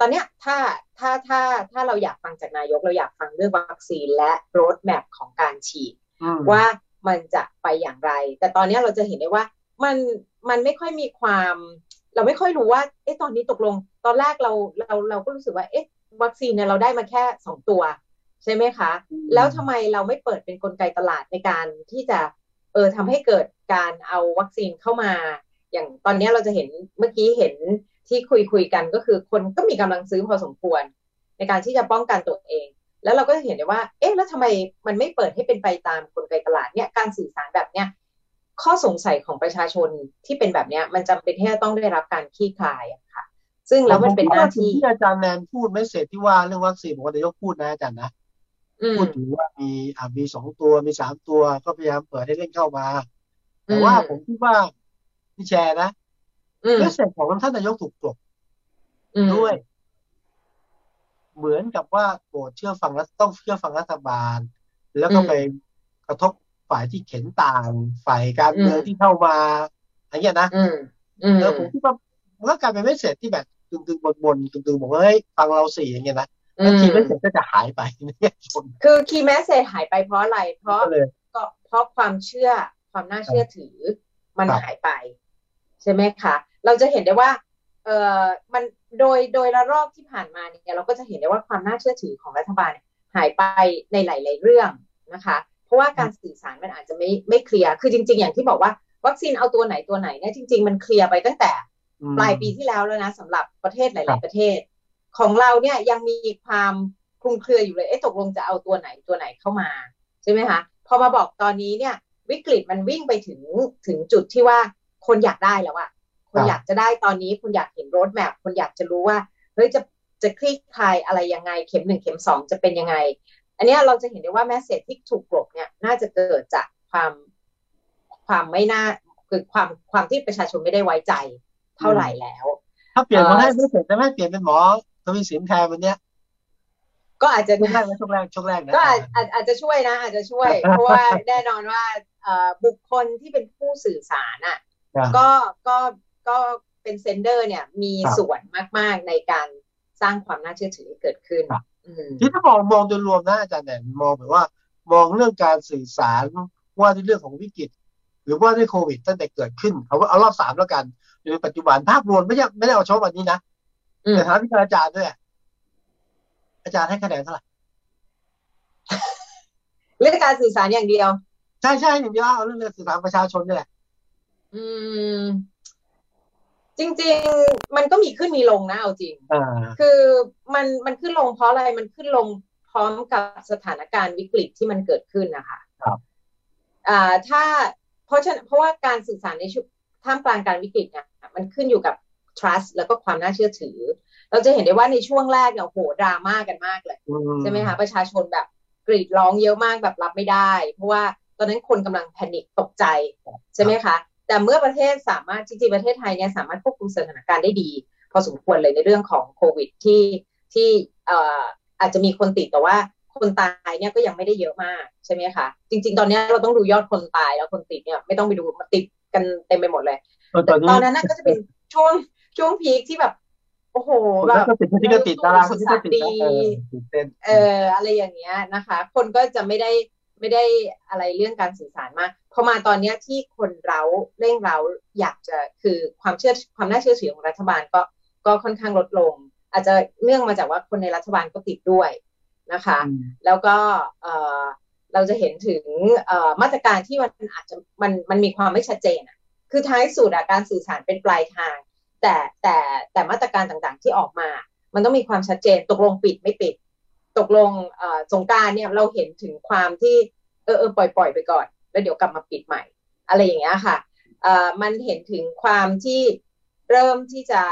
ตอนเนี้ยถ้าถ้าถ้าถ้าเราอยากฟังจากนายกเราอยากฟังเรื่องวัคซีนและรถแมพของการฉีดว่ามันจะไปอย่างไร แต่ตอนนี้เราจะเห็นได้ว่ามันมันไม่ค่อยมีความ เราไม่ค่อยรู้ว่าเอ๊ะตอนนี้ตกลง ตอนแรกเราเราเราก็รู้สึกว่าเอ๊ะวัคซีนเนี่ยเราได้มาแค่สองตัว ใช่ไหมคะ แล้วทำไมเราไม่เปิดเป็นนกลไกตลาดในการที่จะเออทำให้เกิดการเอาวัคซีนเข้ามา อย่างตอนนี้เราจะเห็นเมื่อกี้เห็น ที่คุยคุยกันก็คือคนก็มีกำลังซื้อพอสมควร ในการที่จะป้องกันตัวเอง แล้วเราก็จะเห็นได้ว่า เอ๊ะแล้วทำไมมันไม่เปิดให้เป็นไปตามกลไกตลาดเนี่ยการสื่อสารแบบเนี้ยข้อสงสัยของประชาชนที่เป็นแบบนี้มันจำเป็นที่จะต้องได้รับการคลี่คลายค่ะ ซึ่งแล้วมันเป็นหน้าที่ที่อาจารย์แนนพูดไม่เสร็จที่ว่าเรื่องวัคซีนผมก็นายกพูดนะอาจารย์นะพูดถึงว่ามีอ่ามีสองตัวมีสามตัวก็พยายามเปิดให้เล่นเข้ามา แต่ว่าผมคิดว่าพี่แชร์นะ เรื่องเสร็จของท่านนายกถูกกลบด้วย เหมือนกับว่าโปรดเชื่อฟังแล้วต้องเชื่อฟังรัฐบาล แล้วก็ไปกระทบฝ่ายที่เข็นต่าง ฝ่ายการเมืองที่เข้ามาอะไรเงี้ยนะแล้วผมคิดว่ามันก็กลายเป็นไม่เสร็จที่แบบตึงๆบนๆตึงๆบอกว่าเฮ้ยฟังเราสี่อย่างเงี้ยนะkey message ก็จะหายไปเนี่ยคือ key message หายไปเพราะอะไร เพราะก็เพราะความเชื่อความน่าเชื่อถือมันหายไป ใช่ไหมคะ เราจะเห็นได้ว่าเอ่อมันโดยโดยระลอกที่ผ่านมาเนี่ยเราก็จะเห็นได้ว่าความน่าเชื่อถือของรัฐบาลหายไปในหลาย ๆ เรื่องนะคะ เพราะว่าการสื่อสารมันอาจจะไม่ไม่เคลียร์คือจริง ๆ อย่างที่บอกว่าวัคซีนเอาตัวไหนตัวไหนเนี่ยจริง ๆ มันเคลียร์ไปตั้งแต่ปลายปีที่แล้วแล้วนะสำหรับประเทศหลาย ๆ ประเทศ ของเราเนี่ยยังมีความคลุมเครืออยู่เลยเอ๊ะตกลงจะเอาตัวไหนตัวไหนเข้ามาใช่ไหมคะพอมาบอกตอนนี้เนี่ยวิกฤตมันวิ่งไปถึงถึงจุดที่ว่าคนอยากได้แล้วอะ คนอยากจะได้ตอนนี้คนอยากเห็นรถแมพคนอยากจะรู้ว่าเฮ้ยจะจะคลี่คลายอะไรยังไง เข็มหนึ่งเข็มสองจะเป็นยังไง อันนี้เราจะเห็นได้ว่าแมสเซจที่ถูกกลบเนี่ยน่าจะเกิดจากความความไม่น่าคือความความที่ประชาชนไม่ได้ไว้ใจเท่าไหร่แล้ว ถ้าเปลี่ยนมาให้ไม่เสร็จได้ไหมเปลี่ยนเป็นหมอทวีสินแทนวันเนี้ยก็อาจจะช่วงแรกช่วงแรกช่วงแรกนะก็อาจอาจจะช่วยนะ อาจจะช่วย เพราะว่าแน่นอนว่าบุคคลที่เป็นผู้สื่อสารอะก็ก็ ก็เป็นเซนเดอร์เนี่ยมีส่วนมาก ๆ ในการสร้างความน่าเชื่อถือให้เกิดขึ้นที่ถ้ามองมองโดยรวมนะอาจารย์แหนมองแบบว่า มองเรื่องการสื่อสารว่าในเรื่องของวิกฤต หรือว่าด้วยโควิดตั้งแต่เกิดขึ้นเขาเอารอบสามแล้วกันในปัจจุบันภาพรวมไม่ใช่ไม่ได้เอาเฉพาะวันนี้นะแต่ถามที่อาจารย์ด้วยอาจารย์ให้คะแนนเท่าไหร่เรื่องการสื่อสารอย่างเดียว ใช่ใช่อย่างเดียวเอาเรื่องสื่อสารประชาชนนี่แหละอืม จริง ๆ มันก็มีขึ้นมีลงนะเอาจริงคือมันมันขึ้นลงเพราะอะไรมันขึ้นลงพร้อมกับสถานการณ์วิกฤตที่มันเกิดขึ้นนะคะครับอ่าถ้าเพราะฉะนั้นเพราะว่าการสื่อสารในชุดท่ามกลางการวิกฤตเนี่ยมันขึ้นอยู่กับ trust แล้วก็ความน่าเชื่อถือ เราจะเห็นได้ว่าในช่วงแรกเนี่ยโหดราม่ากันมากเลย ใช่ไหมคะประชาชนแบบกรีดร้องเยอะมากแบบรับไม่ได้ เพราะว่าตอนนั้นคนกำลังแพนิคตกใจ ใช่ไหมคะ แต่เมื่อประเทศสามารถจริงๆประเทศไทยเนี่ยสามารถควบคุมสถานการณ์ได้ดี พอสมควรเลยในเรื่องของโควิดที่ที่เอ่ออาจจะมีคนติดแต่ว่าคนตายเนี่ยก็ยังไม่ได้เยอะมากใช่ไหมคะจริง ๆ ตอนนี้เราต้องดูยอดคนตายแล้วคนติดเนี่ยไม่ต้องไปดูมาติดกันเต็มไปหมดเลยตอนนั้นก็จะเป็นช่วงช่วงพีคที่แบบโอ้โหแบบติดที่ก็ติดดาราคนที่ก็ติดเอออะไรอย่างเงี้ยนะคะ คนก็จะไม่ได้ ไม่ได้อะไรเรื่องการสื่อสารมากพอมาตอนนี้ที่คนเราเร่งเราอยากจะคือความเชื่อความน่าเชื่อถือของรัฐบาลก็ก็ค่อนข้างลดลง อาจจะเนื่องมาจากว่าคนในรัฐบาลก็ติดด้วยนะคะ แล้วก็เราจะเห็นถึงมาตรการที่มันอาจจะมันมันมีความไม่ชัดเจนคือท้ายสุดการสื่อสารเป็นปลายทาง แต่แต่แต่มาตรการต่างๆที่ออกมา มันต้องมีความชัดเจนตกลงปิดไม่ปิด ตกลงสงการเนี่ยเราเห็นถึงความที่เออเออปล่อยปล่อยไปก่อน แล้วเดี๋ยวกลับมาปิดใหม่ อะไรอย่างเงี้ยค่ะมันเห็นถึงความที่เริ่มที่จะ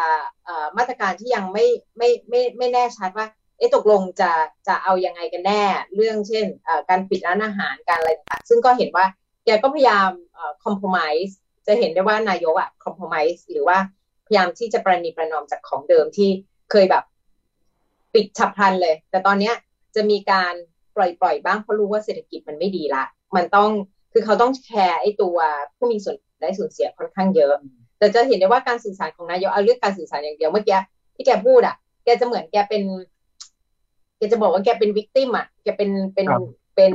มาตรการที่ยังไม่ไม่ไม่ไม่แน่ชัดว่าเอ๊ะตกลงจะจะเอายังไงกันแน่ เรื่องเช่นการปิดร้านอาหารการอะไรต่างซึ่งก็เห็นว่าแกก็พยายามคอมเพลมไพร์จะเห็นได้ว่านายกอะคอมเพลมไพร์หรือว่าพยายามที่จะประนีประนอมจากของเดิมที่เคยแบบ ปิดฉับพลันเลย แต่ตอนเนี้ยจะมีการปล่อยปล่อยบ้างเพราะรู้ว่าเศรษฐกิจมันไม่ดีละ มันต้องคือเขาต้องแคร์ไอ้ตัวผู้มีส่วนได้ส่วนเสียค่อนข้างเยอะ แต่จะเห็นได้ว่าการสื่อสารของนายกเอาเรื่องการสื่อสารอย่างเดียวเมื่อกี้ที่แกพูดอะ แกจะเหมือนแกเป็นแกจะบอกว่าแกเป็นวิกติมอะแกเป็นเป็นเป็น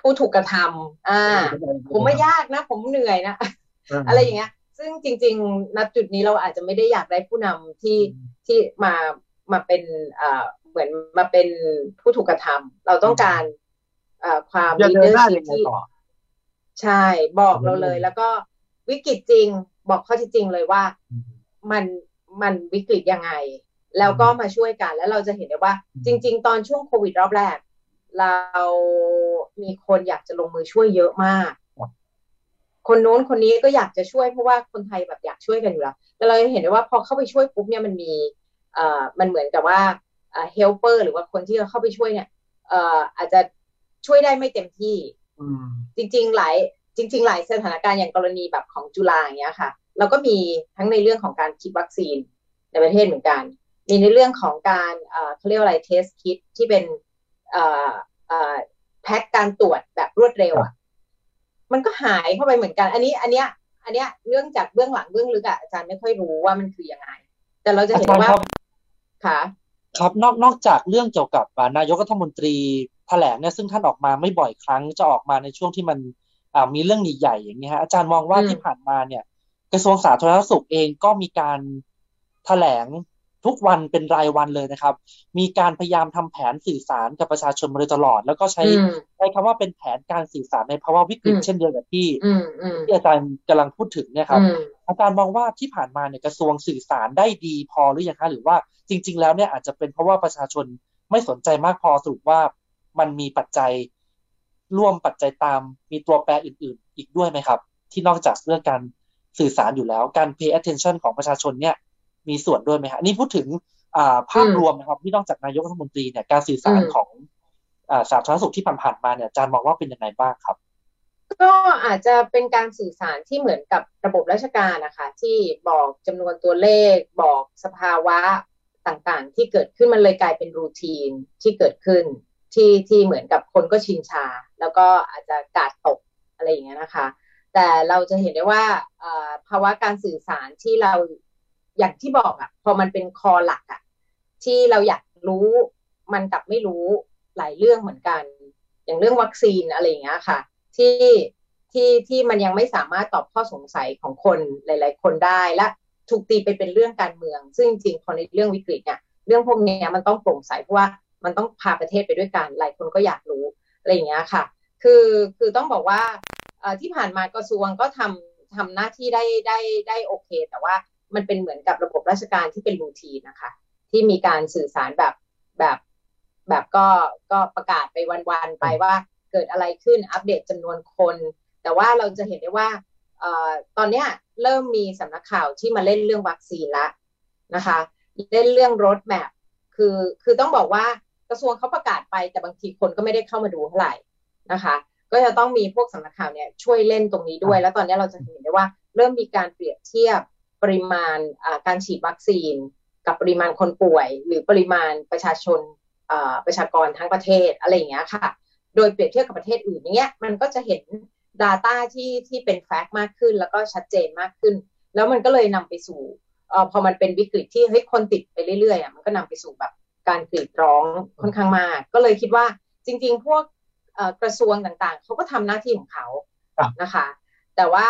ผู้ถูกกระทำอ่า ผมไม่ยากนะ ผมเหนื่อยนะ อะไรอย่างเงี้ย ซึ่งจริงๆณจุดนี้เราอาจจะไม่ได้อยากได้ผู้นำที่ที่มา มาเป็นอ่าเหมือนมาเป็นผู้ถูกกระทำเราต้องการอ่าความลีดเดอร์ชิพที่ใช่บอกเราเลย แล้วก็วิกฤตจริง บอกข้อที่จริงเลยว่ามันมันวิกฤตยังไง แล้วก็มาช่วยกัน แล้วเราจะเห็นได้ว่า จริง ๆ ตอนช่วงโควิดรอบแรก เรามีคนอยากจะลงมือช่วยเยอะมาก คนโน้นคนนี้ก็อยากจะช่วยเพราะว่าคนไทยแบบอยากช่วยกันอยู่แล้วแต่เราเห็นได้ว่าพอเข้าไปช่วยปุ๊บเนี่ยมันมีเอ่อ มันเหมือนกับว่า helper หรือว่าคนที่เข้าไปช่วยเนี่ยเอ่ออาจจะช่วยได้ไม่เต็มที่จริง ๆ หลายจริง ๆ หลายสถานการณ์อย่างกรณีแบบของจุฬาอย่างเงี้ยค่ะ เราก็มีทั้งในเรื่องของการคิดวัคซีนในประเทศเหมือนกัน มีในเรื่องของการเขาเรียกว่าอะไร test kit ที่เป็นแพ็คการตรวจแบบรวดเร็วอะมันก็หายเข้าไปเหมือนกัน อันนี้อันเนี้ย อันเนี้ยเรื่องจากเบื้องหลังเบื้องลึกอะอาจารย์ไม่ค่อยรู้ว่ามันคือยังไง แต่เราจะเห็นว่า ค่ะครับนอกนอกจากเรื่องเกี่ยวกับนายกรัฐมนตรีแถลงเนี่ยซึ่งท่านออกมาไม่บ่อยครั้งจะออกมาในช่วงที่มันมีเรื่องใหญ่ๆอย่างนี้ฮะอาจารย์มองว่าที่ผ่านมาเนี่ย กระทรวงสาธารณสุขเองก็มีการแถลง ทุกวันเป็นรายวันเลยนะครับ มีการพยายามทำแผนสื่อสารกับประชาชนมาโดยตลอด แล้วก็ใช้ใช้คำว่าเป็นแผนการสื่อสารในภาวะวิกฤตเช่นเดียวกับที่ที่อาจารย์กำลังพูดถึงเนี่ยครับอาจารย์มองว่าที่ผ่านมาเนี่ยกระทรวงสื่อสารได้ดีพอหรือยังคะหรือว่าจริง ๆ แล้วเนี่ยอาจจะเป็นเพราะว่าประชาชนไม่สนใจมากพอสรุปว่ามันมีปัจจัยร่วมปัจจัยตามมีตัวแปรอื่น ๆ อีกด้วยไหมครับ ที่นอกจากเรื่องการสื่อสารอยู่แล้วการ pay attention ของประชาชนเนี่ย มีส่วนด้วยไหมครับนี่พูดถึงภาพรวมนะครับที่นอกจากนายกรัฐมนตรีเนี่ยการสื่อสารของสาธารณสุขที่ผ่านๆมาเนี่ยอาจารย์มองว่าเป็นยังไงบ้างครับ ก็อาจจะเป็นการสื่อสารที่เหมือนกับระบบราชการนะคะที่บอกจำนวนตัวเลข บอกสภาวะต่างๆ ที่เกิดขึ้นมันเลยกลายเป็นรูทีนที่เกิดขึ้นที่ที่เหมือนกับคนก็ชินชา แล้วก็อาจจะกาดตกอะไรอย่างเงี้ยนะคะ แต่เราจะเห็นได้ว่าภาวะการสื่อสารที่เรา อย่างที่บอกอะ่ะ พอมันเป็นคอหลักอะ่ะ ที่เราอยากรู้มันกับไม่รู้หลายเรื่องเหมือนกัน อย่างเรื่องวัคซีนอะไรอย่างเงี้ยค่ะ ที่ที่ที่มันยังไม่สามารถตอบข้อสงสัยของคนหลาย ๆ คนได้และถูกตีไปเป็นเรื่องการเมือง ซึ่งจริงๆพอในเรื่องวิกฤตเนี่ยเรื่องพวกนี้มันต้องโปร่งใสเพราะว่ามันต้องพาประเทศไปด้วยกันหลายคนก็อยากรู้อะไรอย่างเงี้ยค่ะ คือคือต้องบอกว่าที่ผ่านมากระทรวงก็ทำทำหน้าที่ได้ได้ได้โอเค แต่ว่า มันเป็นเหมือนกับระบบราชการที่เป็นรูทีนนะคะ ที่มีการสื่อสารแบบแบบแบบก็ก็ประกาศไปวันๆไปว่าเกิดอะไรขึ้นอัปเดตจำนวนคน แต่ว่าเราจะเห็นได้ว่าตอนนี้เริ่มมีสำนักข่าวที่มาเล่นเรื่องวัคซีนละนะคะเล่นเรื่องรถแมพคือคือต้องบอกว่ากระทรวงเขาประกาศไปแต่บางทีคนก็ไม่ได้เข้ามาดูเท่าไหร่นะคะ ก็จะต้องมีพวกสำนักข่าวเนี่ยช่วยเล่นตรงนี้ด้วย แล้วตอนนี้เราจะเห็นได้ว่าเริ่มมีการเปรียบเทียบป ริมาณการฉีดวัคซีน กับปริมาณคนป่วย หรือปริมาณประชาชนประชากรทั้งประเทศอะไรอย่างเงี้ยค่ะ โดยเปรียบเทียบกับประเทศอื่นอย่างเงี้ยมันก็จะเห็น Data ที่ที่เป็นแฟกต์มากขึ้น แล้วก็ชัดเจนมากขึ้น แล้วมันก็เลยนำไปสู่อพอมันเป็นวิกฤตที่เฮ้ยคนติดไปเรื่อยๆอะมันก็นำไปสู่แบบการกรีดร้องค่อนข้างมาก ก็เลยคิดว่าจริง ๆ พวกกระทรวงต่างๆ เขาก็ทำหน้าที่ของเขานะคะ แต่ว่า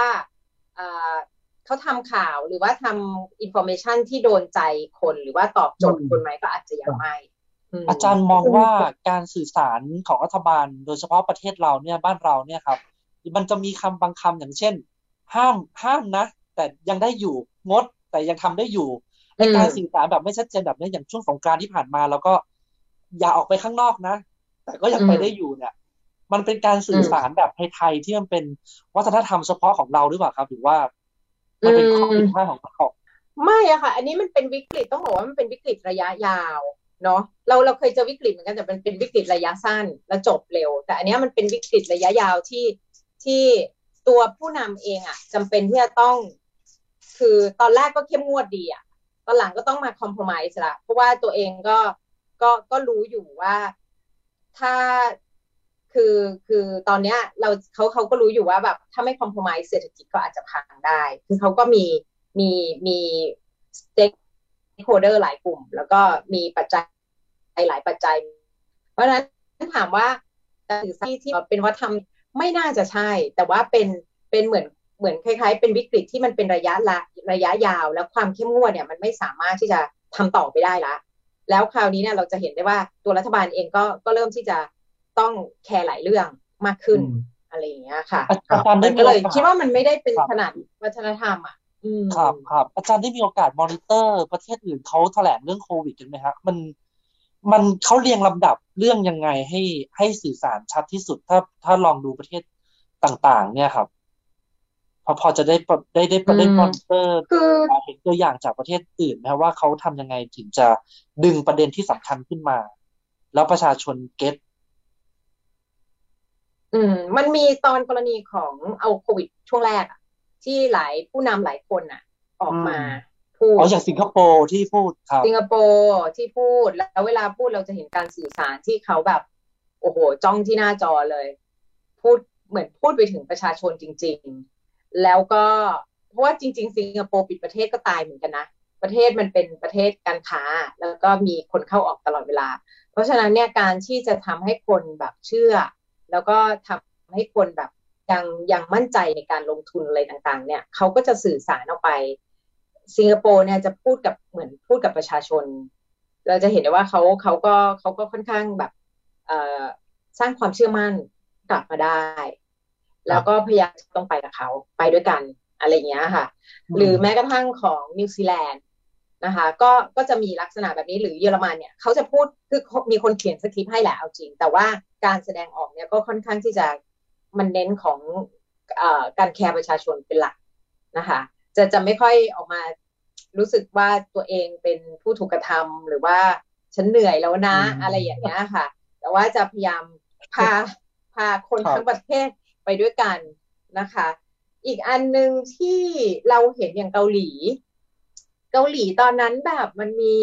เขาทำข่าวหรือว่าทำ information ที่โดนใจคนหรือว่าตอบโจทย์คนไหมก็อาจจะยังไม่อาจารย์มองว่าการสื่อสารของรัฐบาล โดยเฉพาะประเทศเราเนี่ยบ้านเราเนี่ยครับ มันจะมีคำบางคำอย่างเช่น ห้ามห้ามนะ แต่ยังได้อยู่งด แต่ยังทำได้อยู่ในการสื่อสารแบบไม่ชัดเจนแบบนี้อย่างช่วงสงกรานที่ผ่านมา แล้วก็อย่าออกไปข้างนอกนะ แต่ก็ยังไปได้อยู่เนี่ย มันเป็นการสื่อสารแบบไทยๆที่มันเป็นวัฒนธรรมเฉพาะของเราหรือเปล่าครับ หรือว่า มันเป็นข้อผิดพลาดของเขาไม่อะค่ะ อันนี้มันเป็นวิกฤตต้องบอกว่ามันเป็นวิกฤตระยะยาวเนาะเราเราเคยเจอวิกฤตเหมือนกันแต่มันเป็นวิกฤตระยะสั้นแล้วจบเร็ว แต่อันนี้มันเป็นวิกฤตระยะยาวที่ที่ตัวผู้นำเองอะจำเป็นที่จะต้อง คือตอนแรกก็เข้มงวดดีอะตอนหลังก็ต้องมา compromise ละเพราะว่าตัวเองก็ก็ก็รู้อยู่ว่าถ้า คือคือตอนเนี้ยเราเขาเขาก็รู้อยู่ว่าแบบถ้าไม่ compromise เศรษฐกิจก็อาจจะพังได้ คือเขาก็มีมีมี stakeholder หลายกลุ่ม แล้วก็มีปัจจัยหลายปัจจัย เพราะฉะนั้นถามว่าสื่อสารที่เป็นวัฒนธรรมไม่น่าจะใช่ แต่ว่าเป็นเป็นเหมือนเหมือนคล้าย ๆ เป็นวิกฤตที่มันเป็นระยะละระยะยาว แล้วความเข้มงวดเนี่ยมันไม่สามารถที่จะทำต่อไปได้ละ แล้วคราวนี้เนี่ยเราจะเห็นได้ว่าตัวรัฐบาลเองก็ก็เริ่มที่จะ ต้องแคร์หลายเรื่องมากขึ้นอะไรอย่างเงี้ยค่ะอาจารย์ได้มีก็เลยโอกาสคิดว่ามันไม่ได้เป็นขนาดวัฒนธรรมอะอืมครับครับอาจารย์ได้มีโอกาสมอนิเตอร์ ประเทศอื่นเขาแถลงเรื่องโควิดกันไหมฮะมันมันเขาเรียงลำดับเรื่องยังไงให้ให้สื่อสารชัดที่สุด ถ้าถ้าลองดูประเทศต่าง ๆ เนี่ยครับ พอพอจะได้ปะได้ได้ได้อืมมอนิเตอร์คือเห็นตัวอย่างจากประเทศอื่นไหมครับว่าเขาทำยังไงถึงจะดึงประเด็นที่สำคัญขึ้นมา แล้วประชาชนเก็ต อืมมันมีตอนกรณีของเอาโควิดช่วงแรกอะที่หลายผู้นำหลายคนอะออกมาพูดอ๋ออย่างสิงคโปร์ที่พูดครับสิงคโปร์ที่พูดแล้วเวลาพูดเราจะเห็นการสื่อสารที่เขาแบบ โอ้โห จ้องที่หน้าจอเลย พูดเหมือนพูดไปถึงประชาชนจริง ๆ แล้วก็เพราะว่าจริง ๆ สิงคโปร์ปิดประเทศก็ตายเหมือนกันนะประเทศมันเป็นประเทศการค้า แล้วก็มีคนเข้าออกตลอดเวลา เพราะฉะนั้นเนี่ยการที่จะทำให้คนแบบเชื่อ แล้วก็ทำให้คนแบบยังยังมั่นใจในการลงทุนอะไรต่างๆ เนี่ยเขาก็จะสื่อสารออกไป สิงคโปร์เนี่ยจะพูดกับเหมือนพูดกับประชาชน เราจะเห็นได้ว่าเขาเขาก็เขาก็ค่อนข้างแบบสร้างความเชื่อมั่นกลับมาได้ แล้วก็พยายามต้องไปกับเขาไปด้วยกันอะไรอย่างเงี้ยค่ะ หรือแม้กระทั่งของนิวซีแลนด์ นะคะ ก็ก็จะมีลักษณะแบบนี้หรือเยอรมันเนี่ยเขาจะพูดคือมีคนเขียนสคริปต์ให้แหละเอาจริง แต่ว่าการแสดงออกเนี่ยก็ค่อนข้างที่จะมันเน้นของเอ่อการแคร์ประชาชนเป็นหลักนะคะ จะจะไม่ค่อยออกมารู้สึกว่าตัวเองเป็นผู้ถูกกระทำหรือว่าฉันเหนื่อยแล้วนะอืมอะไรอย่างเงี้ยค่ะ แต่ว่าจะพยายามพาพาคนครับทั้งประเทศไปด้วยกันนะคะ อีกอันหนึ่งที่เราเห็นอย่างเกาหลี เกาหลีตอนนั้นแบบมันมี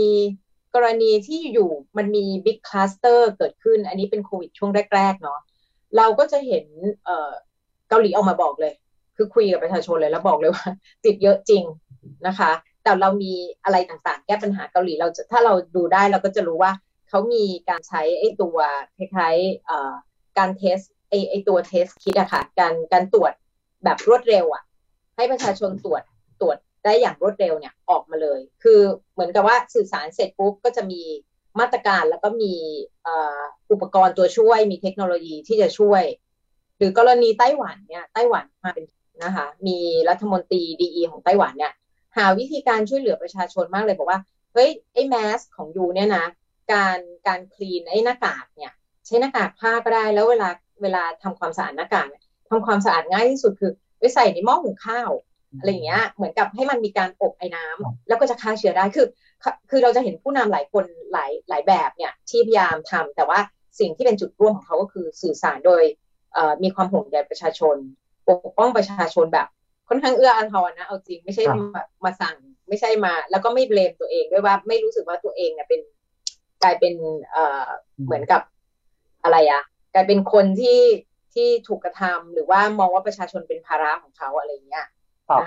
กรณีที่อยู่มันมี big cluster เกิดขึ้น อันนี้เป็นโควิดช่วงแรก ๆ เนาะเราก็จะเห็นเออเกาหลีออกมาบอกเลย คือคุยกับประชาชนเลยแล้วบอกเลยว่า ติดเยอะจริงนะคะ แต่เรามีอะไรต่างๆ แก้ปัญหาเกาหลีเราจะถ้าเราดูได้เราก็จะรู้ว่าเขามีการใช้ไอ้ตัวคล้ายๆการ test ไอ้ไอ้ตัว test kit อะค่ะการการตรวจแบบรวดเร็วอะให้ประชาชนตรวจตรวจ ได้อย่างรวดเร็วเนี่ยออกมาเลย คือเหมือนกับว่าสื่อสารเสร็จปุ๊บก็จะมีมาตรการแล้วก็มีอุปกรณ์ตัวช่วยมีเทคโนโลยีที่จะช่วย หรือกรณีไต้หวันเนี่ยไต้หวันมาเป็นนะคะมีรัฐมนตรีดีของไต้หวันเนี่ยหาวิธีการช่วยเหลือประชาชนมากเลยบอกว่าเฮ้ยไอ้แมสของยูเนี่ยนะการการคลีนไอ้หน้ากากเนี่ยใช้หน้ากากผ้าก็ได้แล้วเวลาเวลาทำความสะอาดหน้ากากเนี่ยทำความสะอาดง่ายที่สุดคือไปใส่ในหม้อหุงข้าว อะไรอย่างเงี้ยเหมือนกับให้มันมีการอบไอ้น้ำแล้วก็จะฆ่าเชื้อได้คือคือคือเราจะเห็นผู้นำหลายคนหลายหลายแบบเนี่ยที่พยายามทำแต่ว่าสิ่งที่เป็นจุดร่วมของเขาก็คือสื่อสารโดยเอ่อมีความห่วงใยประชาชนปกป้องประชาชนแบบค่อนข้างเอื้ออาทรนะเอาจริงไม่ใช่ครับมามาสั่งไม่ใช่มา แล้วก็ไม่เบลมตัวเองด้วยว่าไม่รู้สึกว่าตัวเองเนี่ยเป็นกลายเป็นเอ่อเหมือนกับอะไรอะกลายเป็นคนที่ที่ถูกกระทำหรือว่ามองว่าประชาชนเป็นภาระของเขาอะไรอย่างเงี้ย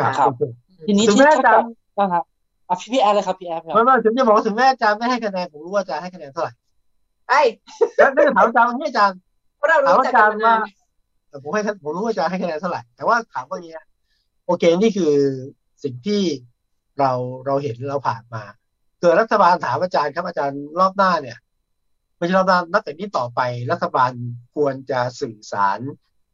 ครับครับครับทีนี้ถึงที่แม้ถ้าอาจารย์นะครับอะพี่พี่แอร์เลยครับพี่แอร์คไม่รับไม่ถึงจะบอกว่าถึงแม้อาจารย์ไม่ให้คะแนนผมรู้ว่าอาจารย์ให้คะแนนเท่าไหร่ไอ้แล้วไม่ได้ถามอาจารย์วันนี้อาจารย์เพราะเราถามรู้อาจักจากัรนย์มาว่านานแต่ผมให้คะผมรู้ว่าอาจารย์ให้คะแนนเท่าไหร่แต่ว่าถามว่าอย่างเงี้ยโอเคนี่คือสิ่งที่เราเราเห็นเราผ่านมา เกิดรัฐบาลถามอาจารย์ครับอาจารย์รอบหน้าเนี่ยไม่ใช่รอบหน้านับแต่นี้ต่อไปรัฐบาลควรจะสื่อสาร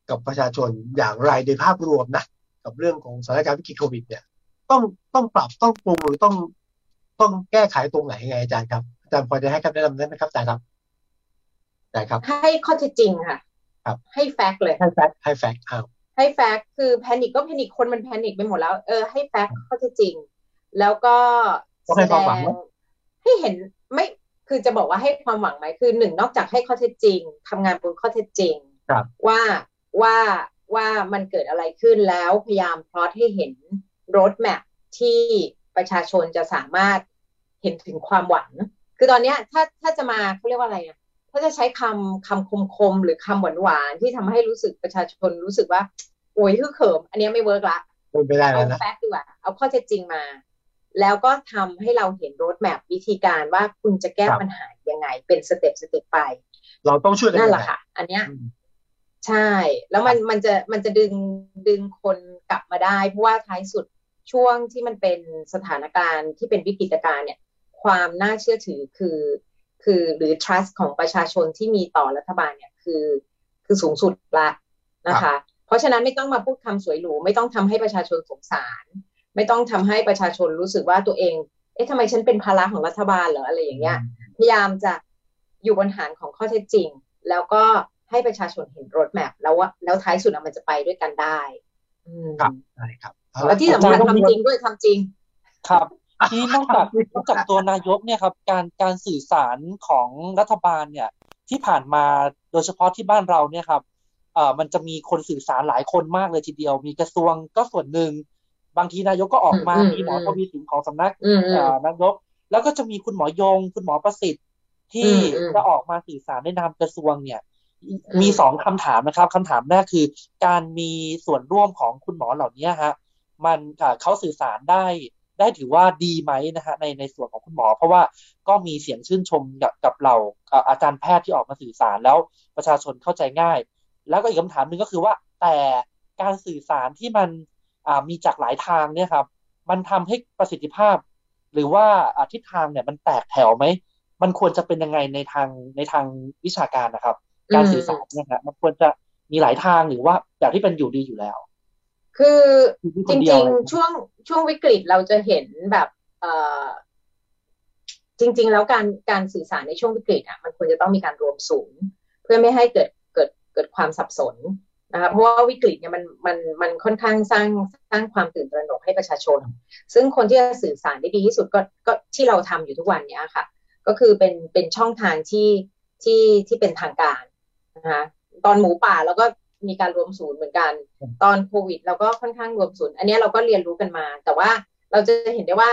กับประชาชนอย่างไรโดยภาพรวมนะ กับเรื่องของสถานการณ์วิกฤตโควิด เนี่ยต้องต้องปรับต้องปรุงหรือต้องต้องแก้ไขตรงไหนยังไงอาจารย์ครับอาจารย์พอจะให้คำแนะนำได้ไหมครับอาจารย์ครับได้ครับ ให้ข้อเท็จจริงค่ะ ครับ ให้ fact เลยให้ fact ให้ fact อ้าวให้ fact คือ panic ก็ panic คนมัน panic ไปหมดแล้วเออให้ fact ข้อเท็จจริง แล้วก็ต้องให้ความหวังไหมให้เห็นไม่คือจะบอกว่าให้ความหวังไหมคือหนึ่งนอกจากให้ข้อเท็จจริงทำงานบนข้อเท็จจริงครับว่าว่า ว่ามันเกิดอะไรขึ้นแล้วพยายามพลอตให้เห็นรถแมพที่ประชาชนจะสามารถเห็นถึงความหวัง คือตอนเนี้ยถ้าถ้าจะมาเขาเรียกว่าอะไรอะถ้าจะใช้คำคำคมคมๆหรือคำหวานหวานๆที่ทำให้รู้สึกประชาชนรู้สึกว่า โอ้ยคือเขิม อันเนี้ยไม่ work ละเป็นไปได้เอาแล้วนะ fact ดีกว่าเอาข้อเท็จจริงมา แล้วก็ทำให้เราเห็น roadmap วิธีการว่าคุณจะแก้ปัญหายังไง เป็น step step ไป เราต้องช่วยกันนั่นแหละยังไงคะ อันเนี้ยอืม ใช่ แล้วมันมันจะมันจะดึงดึงคนกลับมาได้ เพราะว่าท้ายสุดช่วงที่มันเป็นสถานการณ์ที่เป็นวิกฤตการณ์เนี่ย ความน่าเชื่อถือคือ คือหรือ trust ของประชาชนที่มีต่อรัฐบาลเนี่ยคือ คือสูงสุดละนะคะ เพราะฉะนั้นไม่ต้องมาพูดคำสวยหรูไม่ต้องทำให้ประชาชนสงสาร ไม่ต้องทำให้ประชาชนรู้สึกว่าตัวเอง เอ๊ะทำไมฉันเป็นภาระของรัฐบาลเหรออะไรอย่างเงี้ย พยายามจะอยู่บนฐานของข้อเท็จจริง แล้วก็ ให้ประชาชนเห็นรถแมพแล้วว่าแล้วท้ายสุดอะมันจะไปด้วยกันได้อืมครับใช่ครับเอาแล้ละวที่สำคัญทำจริงด้วยทำจริง ครับทีนี้นอกจากนอกจากตัวนายกเนี่ยครับ การการสื่อสารของรัฐบาลเนี่ย ที่ผ่านมาโดยเฉพาะที่บ้านเราเนี่ยครับเอ่อมันจะมีคนสื่อสารหลายคนมากเลยทีเดียว มีกระทรวงก็ส่วนหนึ่ง บางทีนายกก็ออกมาอืมมีหมออืมทวีสินของสำนักอืมอืมเอ่อนายก แล้วก็จะมีคุณหมอยง คุณหมอประสิทธิ์ ที่อืมอืมจะออกมาสื่อสารในนามกระทรวงเนี่ยอื มมีสองคำถามนะครับคำถามแรกคือ การมีส่วนร่วมของคุณหมอเหล่านี้ฮะมันเอ่อเขาสื่อสารได้ได้ถือว่าดีไหมนะฮะในในส่วนของคุณหมอ เพราะว่าก็มีเสียงชื่นชมกับกับเราเอ่ออาจารย์แพทย์ที่ออกมาสื่อสารแล้วประชาชนเข้าใจง่าย แล้วก็อีกคำถามหนึ่งก็คือว่า แต่การสื่อสารที่มันอ่ามีจากหลายทางเนี่ยครับ มันทำให้ประสิทธิภาพ หรือว่าอ่าทิศทางเนี่ยมันแตกแถวไหมมันควรจะเป็นยังไงในทางในทางวิชาการนะครับ การสื่อสารเนี่ยครับมันควรจะมีหลายทางหรือว่าแบบที่เป็นอยู่ดีอยู่แล้ว คือมีคจนเดียวริงเลยๆช่วงช่วงวิกฤตเราจะเห็นแบบเอ่อจริง ๆ แล้วการการสื่อสารในช่วงวิกฤตอะมันควรจะต้องมีการรวมศูนย์เพื่อไม่ให้เกิดเกิดเกิดความสับสนนะคะเพราะว่าวิกฤตเนี่ยมันมันมันค่อนข้างสร้างสร้างความตื่นตระหนกให้ประชาชน ซึ่งคนที่จะสื่อสารได้ดีที่สุดก็ก็ที่เราทำอยู่ทุกวันเนี้ยค่ะ ก็คือเป็นเป็นช่องทางที่ที่ที่เป็นทางการ นะคะตอนหมูป่าเราก็มีการรวมศูนย์เหมือนกัน ตอนโควิด เราก็ค่อนข้างรวมศูนย์ อันเนี้ยเราก็เรียนรู้กันมา แต่ว่าเราจะเห็นได้ว่า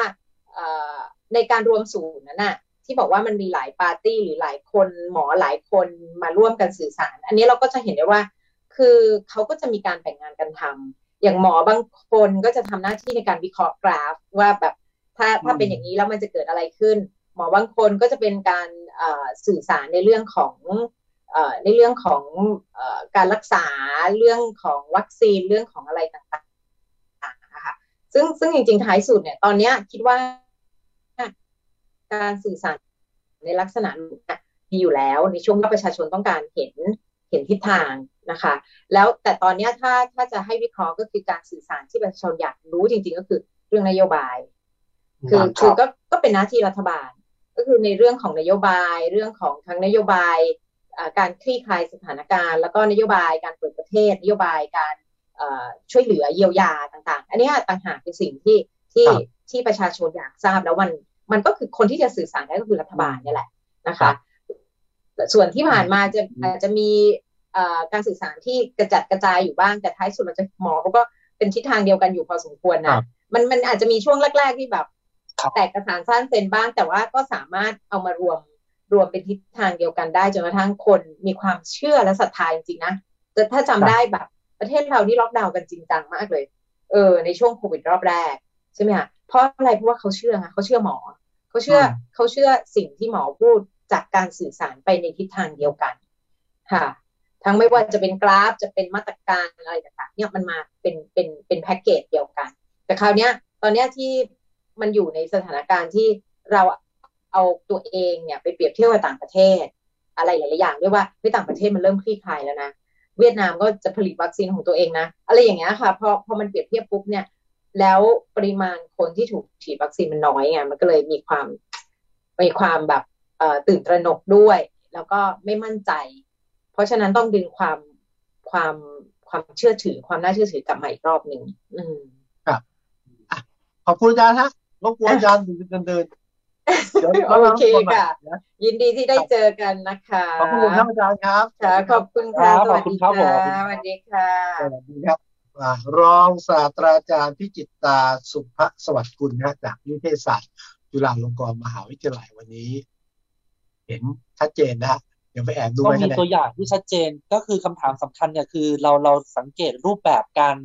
เอ่อในการรวมศูนย์นั้นน่ะที่บอกว่ามันมีหลายปาร์ตี้หรือหลายคนหมอหลายคนมาร่วมกันสื่อสาร อันนี้เราก็จะเห็นได้ว่า คือเขาก็จะมีการแบ่งงานกันทำอย่างหมอบางคนก็จะทำหน้าที่ในการวิเคราะห์กราฟ ว่าแบบถ้าถ้าเป็นอย่างนี้แล้วมันจะเกิดอะไรขึ้น หมอบางคนก็จะเป็นการเอ่อสื่อสารในเรื่องของเอ่อ ในเรื่องของเอ่อการรักษาเรื่องของวัคซีนเรื่องของอะไรต่างๆนะคะซึ่งซึ่งจริงๆท้ายสุดเนี่ยตอนเนี้ยคิดว่าการสื่อสารในลักษณะนี้เนี่ยมีอยู่แล้วในช่วงที่ประชาชนต้องการเห็นเห็นทิศทางนะคะ แล้วแต่ตอนเนี้ยถ้าถ้าจะให้วิเคราะห์ก็คือการสื่อสารที่ประชาชนอยากรู้จริง ๆ ก็คือเรื่องนโยบาย คือครับคือก็ก็เป็นหน้าที่รัฐบาล ก็คือในเรื่องของนโยบาย เรื่องของทั้งนโยบายอ่า การคลี่คลายสถานการณ์ แล้วก็นโยบายการเปิดประเทศ นโยบายการเอ่อช่วยเหลือเยียวยาต่างๆ อันเนี้ยต่างหากเป็นสิ่งที่ที่ครับที่ประชาชนอยากทราบแล้วมันมันก็คือคนที่จะสื่อสารได้ก็คือรัฐบาลเนี่ยแหละนะคะ ส่วนที่ผ่านมาจะอาจจะมีเอ่อการสื่อสารที่กระจัดกระจายอยู่บ้างแต่ท้ายสุดมันจะหมอเขาก็เป็นทิศทางเดียวกันอยู่พอสมควรครันะบมันมันอาจจะมีช่วงแรก ๆ ที่แบบครับแตกกระสานสั้นเซนบ้าง แต่ว่าก็สามารถเอามารวม รวมเป็นทิศทางเดียวกันได้จนกระทั่งคนมีความเชื่อและศรัทธาจริงๆนะแต่ถ้าจำได้แบบประเทศเรานี่ล็อกดาวน์กันจริงจังมากเลย เออ ในช่วงโควิดรอบแรกใช่ไหมคะเพราะอะไรเพราะว่าเขาเชื่อไงเขาเชื่อหมอ เขาเชื่ออเขาเชื่อสิ่งที่หมอพูดจากการสื่อสารไปในทิศทางเดียวกัน ค่ะ ทั้งไม่ว่าจะเป็นกราฟจะเป็นมาตรการอะไรต่างๆเนี่ยมันมาเป็นเป็นเป็นแพ็กเกจเดียวกัน แต่คราวเนี้ย ตอนเนี้ยที่มันอยู่ในสถานการณ์ที่เรา เอาตัวเองเนี่ยไปเปรียบเทียบกับต่างประเทศ อะไรหลาย ๆ อย่างด้วยว่าในต่างประเทศมันเริ่มคลี่คลายแล้วนะเวียดนามก็จะผลิตวัคซีนของตัวเองนะ อะไรอย่างเงี้ยค่ะพอพอมันเปรียบเทียบปุ๊บเนี่ย แล้วปริมาณคนที่ถูกฉีดวัคซีนมันน้อยไงมันก็เลยมีความมีความแบบตื่นตระหนกด้วย แล้วก็ไม่มั่นใจ เพราะฉะนั้นต้องดึงความความความเชื่อถือความน่าเชื่อถือกลับมาอีกรอบหนึ่งอืมขอบคุณอาจารย์ฮะรบกวนอาจารย์เดินเดิน โอเครามาค่ะนะยินดีที่ได้เจอกันนะคะขอบคุณครับอาจารย์ครับค่ะขอบคุณค่ะครับสวัสดีขอบคุณค่ะครับผมสวัสดีค่ะสวัสดีครับอ่ารองศาสตราจารย์พิจิตตาสุภสวัสดิ์กุลนะฮะจากนิเทศศาสตร์จุฬาลงกรณ์มหาวิทยาลัยวันนี้ เห็นชัดเจนนะฮะเดี๋ยวไปแอบดูก็ไว้มีคะแนตัวนอย่างที่ชัดเจนก็คือคำถามสำคัญเนี่ยคือเราเราสังเกตรูปแบบการ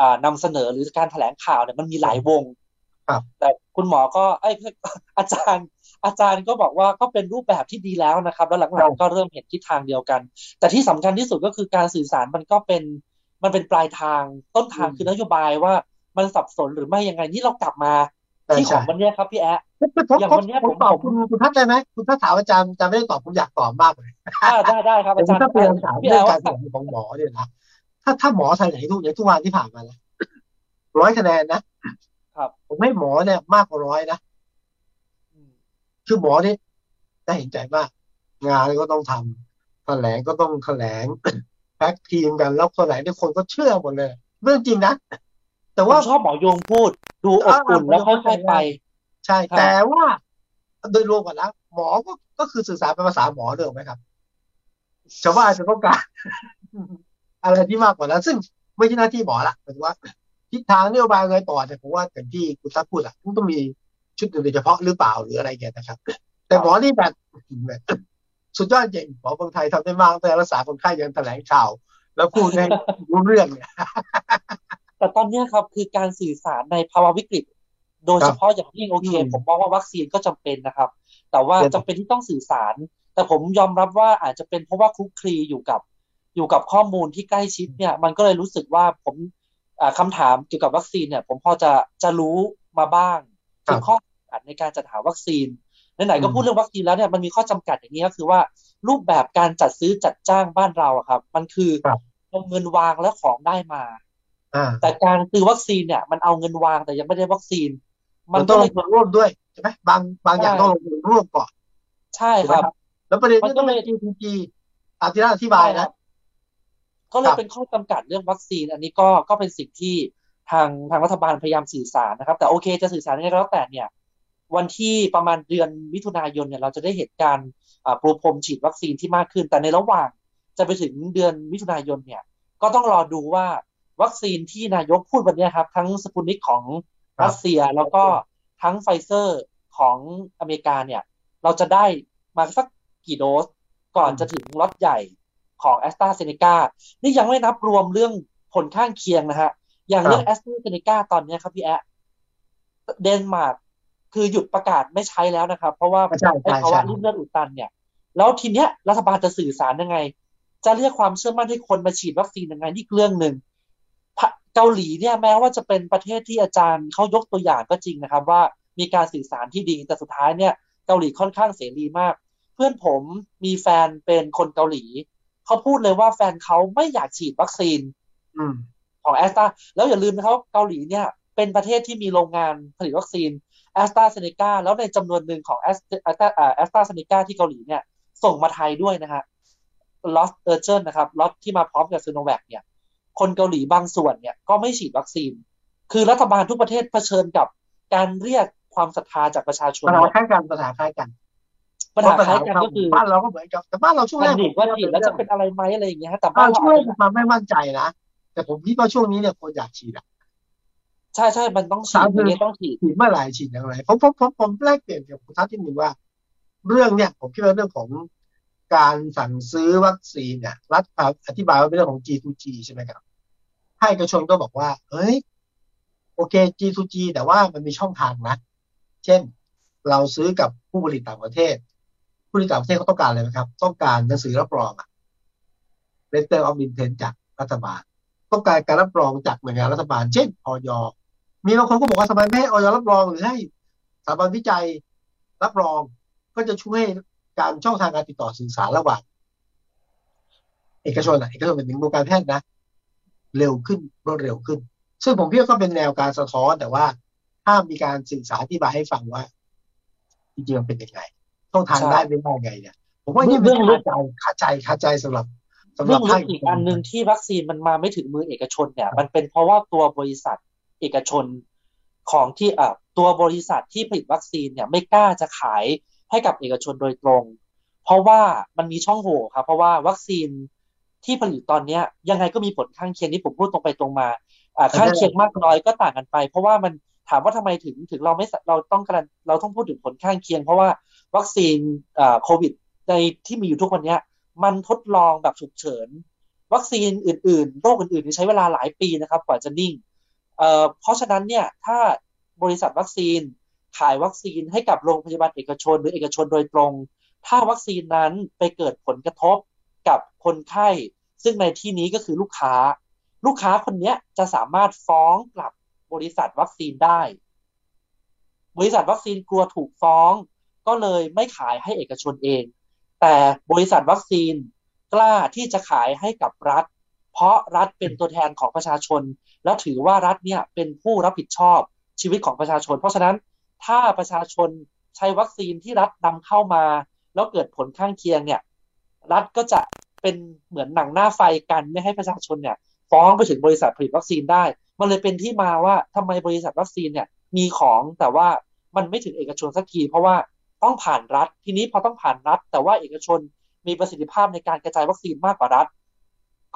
อ่านำเสนอหรือการแถลงข่าวเนี่ยมันมีหลายวง ครับ แต่คุณหมอก็เอ้ยอาจารย์อาจารย์ก็บอกว่าก็เป็นรูปแบบที่ดีแล้วนะครับ แล้วหลังๆก็เริ่มเห็นทิศทางเดียวกัน แต่ที่สำคัญที่สุดก็คือการสื่อสารมันก็เป็นมันเป็นปลายทางต้นทางคือนโยบายว่ามันสับสนหรือไม่ยังไงนี่เรากลับมาใช่ที่ขใช่องวันเนี้ยครับพี่แอะผมอย่างผมวันเนี้ยผมผมตอบผมคุณคุณทัศน์ได้ไหมคุณทัศน์ถามอาจารย์อาจารย์ไม่ได้ตอบผมอยากตอบมากเลยอ่าได้ได้ครับผมอาจารย์ถ้าเป็นคำถามพี่เรื่แอองลการแถลงของหมอเนี่ยนะถ้าถ้าหมอแถลงทุกอย่างทุกวันที่ผ่านมาแล้วร้อยคะแนนนะ ครับผมให้หมอเนี่ยมากกว่าร้อยนะคือหมอนี่น่าเห็นใจมาก งานก็ต้องทำแถลงก็ต้องแถลงแพ็กทีมกันแล้วแถลงที่คนก็เชื่อหมดเลย เรื่องจริงนะแต่ผมว่าชอบหมอโยงพูด ดูอบอุ่นแล้วค่อยๆไป ใช่ครับแต่ว่าโดยรวมกันแล้วหมอก็ก็คือสื่อสารเป็นภาษาหมอเดิมไหมครับชาวบ้านจะต้องการอะไรที่มากกว่านั้นซึ่งไม่ใช่หน้าที่หมอละหมายถึงว่า ทิศทางนโยบายไงต่อเนี่ยผมว่าอย่างที่คุณทัศน์พูดอะมันต้องมีชุดหนึ่งโดยเฉพาะหรือเปล่าหรืออะไรเงี้ยนะครับ แต่หมอนี่แบบแบบสุดยอดจริงหมอคนไทยทำได้มากแต่รักษาคนไข้ยังแถลงข่าว แล้วพูดให้รู้เรื่องเนี่ยแต่ตอนเนี้ยครับคือการสื่อสารในภาวะวิกฤต โดยเฉพาะอย่างยิ่งโอเคอืมผมมองว่าวัคซีนก็จำเป็นนะครับ แต่ว่าเดี๋ยวจำเป็นที่ต้องสื่อสาร แต่ผมยอมรับว่าอาจจะเป็นเพราะว่าคลุกคลีอยู่กับอยู่กับข้อมูลที่ใกล้ชิดเนี่ย มันก็เลยรู้สึกว่าผม อ่าคำถามเกี่ยวกับวัคซีนเนี่ย ผมพอจะจะรู้มาบ้างถึงข้อจำกัดในการจัดหาวัคซีนไหนๆก็พูดเรื่องวัคซีนแล้วเนี่ยมันมีข้อจำกัดอย่างนี้ก็คือว่า รูปแบบการจัดซื้อจัดจ้างบ้านเราอะครับ มันคือครับเอาเงินวางแล้วของได้มาอ่าแต่การซื้อวัคซีนเนี่ย มันเอาเงินวางแต่ยังไม่ได้วัคซีน มัมันนก็ต้องเลลยงทุนร่วมด้วยใช่ไหมบางบางอย่างใช่ต้องลงทุนร่วมก่อน ใช่ถูกไหคมรับครับ แล้วประเด็นมันนี้ก็ต้องเลเป็ยน G2G อาทิตย์อธิบายใช่ครันะบ ก็เลยเป็นข้อจำกัดเรื่องวัคซีน อันนี้ก็ก็เป็นสิ่งที่ทางทางรัฐบาลพยายามสื่อสารนะครับ แต่โอเคจะสื่อสารยังไงก็แล้วแต่เนี่ย วันที่ประมาณเดือนมิถุนายนเนี่ยเราจะได้เห็นการอ่าปรูพรมฉีดวัคซีนที่มากขึ้น แต่ในระหว่างจะไปถึงเดือนมิถุนายนเนี่ย ก็ต้องรอดูว่าวัคซีนที่นายกพูดวันนี้ครับ ทั้งสปุนิกของรัสเซียแล้วก็ทั้งไฟเซอร์ของอเมริกาเนี่ย เราจะได้มาสักกี่โดสก่อนจะถึงล็อตใหญ่ ของแอสตราเซเนกานี่ยังไม่นับรวมเรื่องผลข้างเคียงนะฮะ อย่างเรื่องแอสตราเซเนกาตอนเนี้ยครับพี่แอะเดนมาร์กคือหยุดประกาศไม่ใช้แล้วนะครับ เพราะว่าใช่ไอ้ใช่ภาวะใช่ริ่มเลือดอุดตันเนี่ย แล้วทีเนี้ยรัฐบาลจะสื่อสารยังไง จะเรียกความเชื่อมั่นให้คนมาฉีดวัคซีนยังไงนี่เรื่องหนึ่งพะเกาหลีเนี่ยแม้ว่าจะเป็นประเทศที่อาจารย์เขายกตัวอย่างก็จริงนะครับ ว่ามีการสื่อสารที่ดีแต่สุดท้ายเนี่ยเกาหลีค่อนข้างเสรีมาก เพื่อนผมมีแฟนเป็นคนเกาหลี เขาพูดเลยว่าแฟนเขาไม่อยากฉีดวัคซีนอืมของแอสตราแล้วอย่าลืมนะครับว่าเกาหลีเนี่ยเป็นประเทศที่มีโรงงานผลิตวัคซีนแอสตราเซเนกาแล้วในจำนวนหนึ่งของแอสแอสตราแอสตราเซเนกาที่เกาหลีเนี่ย ส่งมาไทยด้วยนะฮะล็อต urgent นะครับล็อตที่มาพร้อมกับซีโนแวคเนี่ย คนเกาหลีบางส่วนเนี่ยก็ไม่ฉีดวัคซีน คือรัฐบาลทุกประเทศเผชิญกับการเรียกความศรัทธาจากประชาชนปัญหาคล้ายกันปัญหาคล้ายกัน ปัญหาคล้ายกันก็คือบ้านเราก็เหมือนกับแต่บ้านเราช่วงแพแรกนิคว่าฉีดแล้วจะเป็นอะไรไหมอะไรอย่างเงี้ยฮะแต่บ้าบ้านนช่วเรางแรกมีความไม่มั่นใจนะแต่ผมคิดว่าช่วงนี้เนี่ยคนอยากฉีดอะใช่ใช่มันต้องฉีดอย่างเงี้ยต้องฉีดฉีดเมื่อไหร่ฉีดอย่างไรผมผมผมผมแลกเปลี่ยนกับคุณทัศน์ที่หนึ่งว่า เรื่องเนี่ยผมคิดว่าเรื่องของการสั่งซื้อวัคซีนเนี่ยรัฐอธิบายว่าเป็นเรื่องของ G2G ใช่ไหมครับให้เอกชนก็บอกว่าเฮ้ย โอเค G2G แต่ว่ามันมีช่องทางนะ เช่น เราซื้อกับผู้ผลิตต่างประเทศ ผู้ผลิตต่างประเทศเขาต้องการอะไรไหมครับ ต้องการหนังสือรับรองอะ letter of intent จากรัฐบาล ต้องการการรับรองจากหน่วยงานรัฐบาล เช่นออยมีบางคนก็บอกว่าทำไมไม่ให้ออยรับรองหรือให้สถาบันวิจัยรับรองก็จะช่วยการช่องทางการติดต่อสื่อสารระหว่างเอกชนอะเอกชนเป็นถึงวงการแพทย์นะ เร็วขึ้นรวดเร็วขึ้น ซึ่งผมคิดว่ก็เป็นแนวการสะท้อนแต่ว่าถ้ามีการสื่อสารอธิบายให้ฟังว่าจริงๆมันเป็นยังไง ช่องทางใช่ได้ไม่ได้ไงเนี่ยผมว่านี่เรื่เป็นองลึกคาใจคาใจคาใจสำหรับสำหเรื่รัอบงลึภากคอีกอันหนึ่งที่วัคซีนมันมาไม่ถึงมือเอกชนเนี่ย มันเป็นเพราะว่าตัวบริษัทเอกชนของที่อ่ตัวบริษัทที่ผลิตวัคซีนเนี่ยไม่กล้าจะขายให้กับเอกชนโดยตรง เพราะว่ามันมีช่องโหว่ครับเพราะว่าวัคซีนที่ผลิตตอนนี้ยังไงก็มีผลข้างเคียงที่ผมพูดตรงไปตรงมาข้างเคียงมากน้อยก็ต่างกันไป เพราะว่ามันถามว่าทำไมถึงถึงเราไม่เราต้องการเราต้องพูดถึงผลข้างเคียง เพราะว่า วัคซีนโควิดในที่มีอยู่ทุกวันนี้มันทดลองแบบฉุกเฉิน วัคซีนอื่นๆ โรคอื่นๆใช้เวลาหลายปีนะครับ กว่าจะนิ่งเเพราะฉะนั้นเนี่ยถ้าบริษัทวัคซีนขายวัคซีนให้กับโรงพยาบาลเอกชน หรือเอกชนโดยตรง ถ้าวัคซีนนั้นไปเกิดผลกระทบกับคนไข้ ซึ่งในที่นี้ก็คือลูกค้า ลูกค้าคนนี้จะสามารถฟ้องกลับบริษัทวัคซีนได้ บริษัทวัคซีนกลัวถูกฟ้อง ก็เลยไม่ขายให้เอกชนเอง แต่บริษัทวัคซีนกล้าที่จะขายให้กับรัฐ เพราะรัฐเป็นตัวแทนของประชาชน และถือว่ารัฐเนี่ยเป็นผู้รับผิดชอบชีวิตของประชาชน เพราะฉะนั้นถ้าประชาชนใช้วัคซีนที่รัฐนำเข้ามา แล้วเกิดผลข้างเคียงเนี่ย รัฐก็จะเป็นเหมือนหนังหน้าไฟกันไม่ให้ประชาชนเนี่ย ฟ้องไปถึงบริษัทผลิตวัคซีนได้ มันเลยเป็นที่มาว่าทำไมบริษัทวัคซีนเนี่ยมีของแต่ว่ามันไม่ถึงเอกชนสักทีเพราะว่า ต้องผ่านรัฐ ทีนี้พอต้องผ่านรัฐ แต่ว่าเอกชนมีประสิทธิภาพในการกระจายวัคซีนมากกว่ารัฐ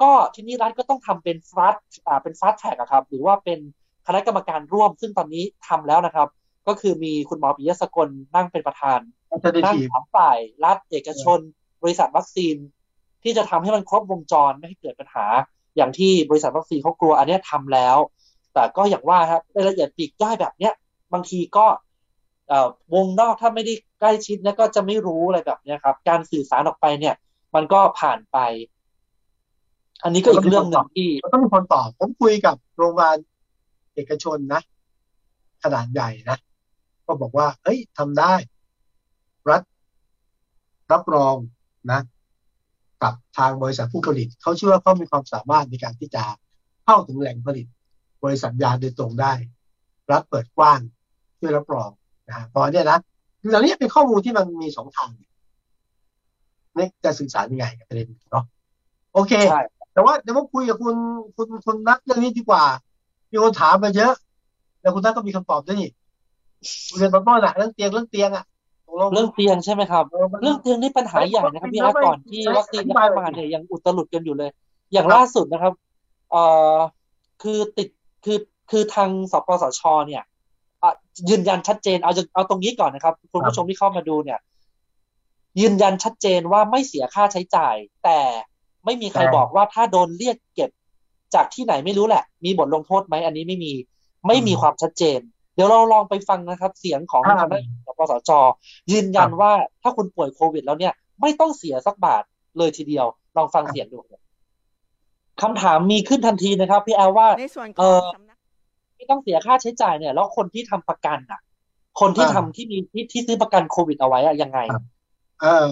ก็ทีนี้รัฐก็ต้องทำเป็นฟาสอ่าเป็นฟาสแท็กครับ หรือว่าเป็นคณะกรรมการร่วม ซึ่งตอนนี้ทำแล้วนะครับ ก็คือมีคุณหมอปิยสกลนั่งเป็นประธานนั่งสามฝ่าย รัฐเอกชน บริษัทวัคซีน ที่จะทำให้มันครบวงจรไม่ให้เกิดปัญหา อย่างที่บริษัทวัคซีนเขากลัวอันนี้ทำแล้ว แต่ก็อย่างว่าครับรายละเอียดปีกย่อยแบบเนี้ยบางทีก็ วงนอกถ้าไม่ได้ใกล้ชิดเนี่ยก็จะไม่รู้อะไรแบบนี้ครับ การสื่อสารออกไปเนี่ย มันก็ผ่านไป อันนี้ก็อีกเรื่องหนึ่งที่ต้องมีคนตอบผมคุยกับโรงพยาบาลเอกชนนะขนาดใหญ่นะก็บอกว่าเฮ้ยทำได้ รัฐรับรองนะกับทางบริษัทผู้ผลิตเขาเชื่อว่าเขามีความสามารถในการที่จะเข้าถึงแหล่งผลิต บริษัทยาโดยตรงได้ รัฐเปิดกว้างช่วยรับรอง นะพอเนี่ยนะเหล่านี้เป็นข้อมูลที่มันมีสองทางนี่จะสื่อสารยังไงกับประเด็นเนาะโอเค แต่ว่าเดี๋ยวมาคุยกับคุณคุณคุณนักเรื่องนี้ดีกว่ามีคนถามมาเยอะ แล้วคุณท่านก็มีคำตอบด้วยนี่คุยกันตอนต้นอะเรื่องเตียงเรื่องเตียงอะเรื่องเตียงใช่ไหมครับ เรื่องเตียงนี่ปัญหาใหญ่นะครับพี่อาก่อนที่วัคซีนจะเข้ามาเนี่ยยังอุตลุดกันอยู่เลย อย่างล่าสุดนะครับเอ่อคือติดคือคือทางสปสชเนี่ย ยืนยันชัดเจนเอาเอาตรงนี้ก่อนนะครับ คุณผู้ชมที่เข้ามาดูเนี่ย ยืนยันชัดเจนว่าไม่เสียค่าใช้จ่าย แต่ไม่มีใครบอกว่าถ้าโดนเรียกเก็บจากที่ไหนไม่รู้แหละ มีบทลงโทษไหมอันนี้ไม่มีไม่มีความชัดเจน เดี๋ยวเราลองไปฟังนะครับ เสียงของทางด้านปสจยืนยันว่าถ้าคุณป่วยโควิด แล้วเนี่ย ไม่ต้องเสียสักบาทเลยทีเดียว ลองฟังเสียงดูคำถามมีขึ้นทันทีนะครับ พี่แอลว่าเออ ไม่ต้องเสียค่าใช้จ่ายเนี่ยแล้วคนที่ทำประกันอะ คนที่ทำที่มีที่ที่ซื้อประกันโควิดเอาไว้อะยังไงเออ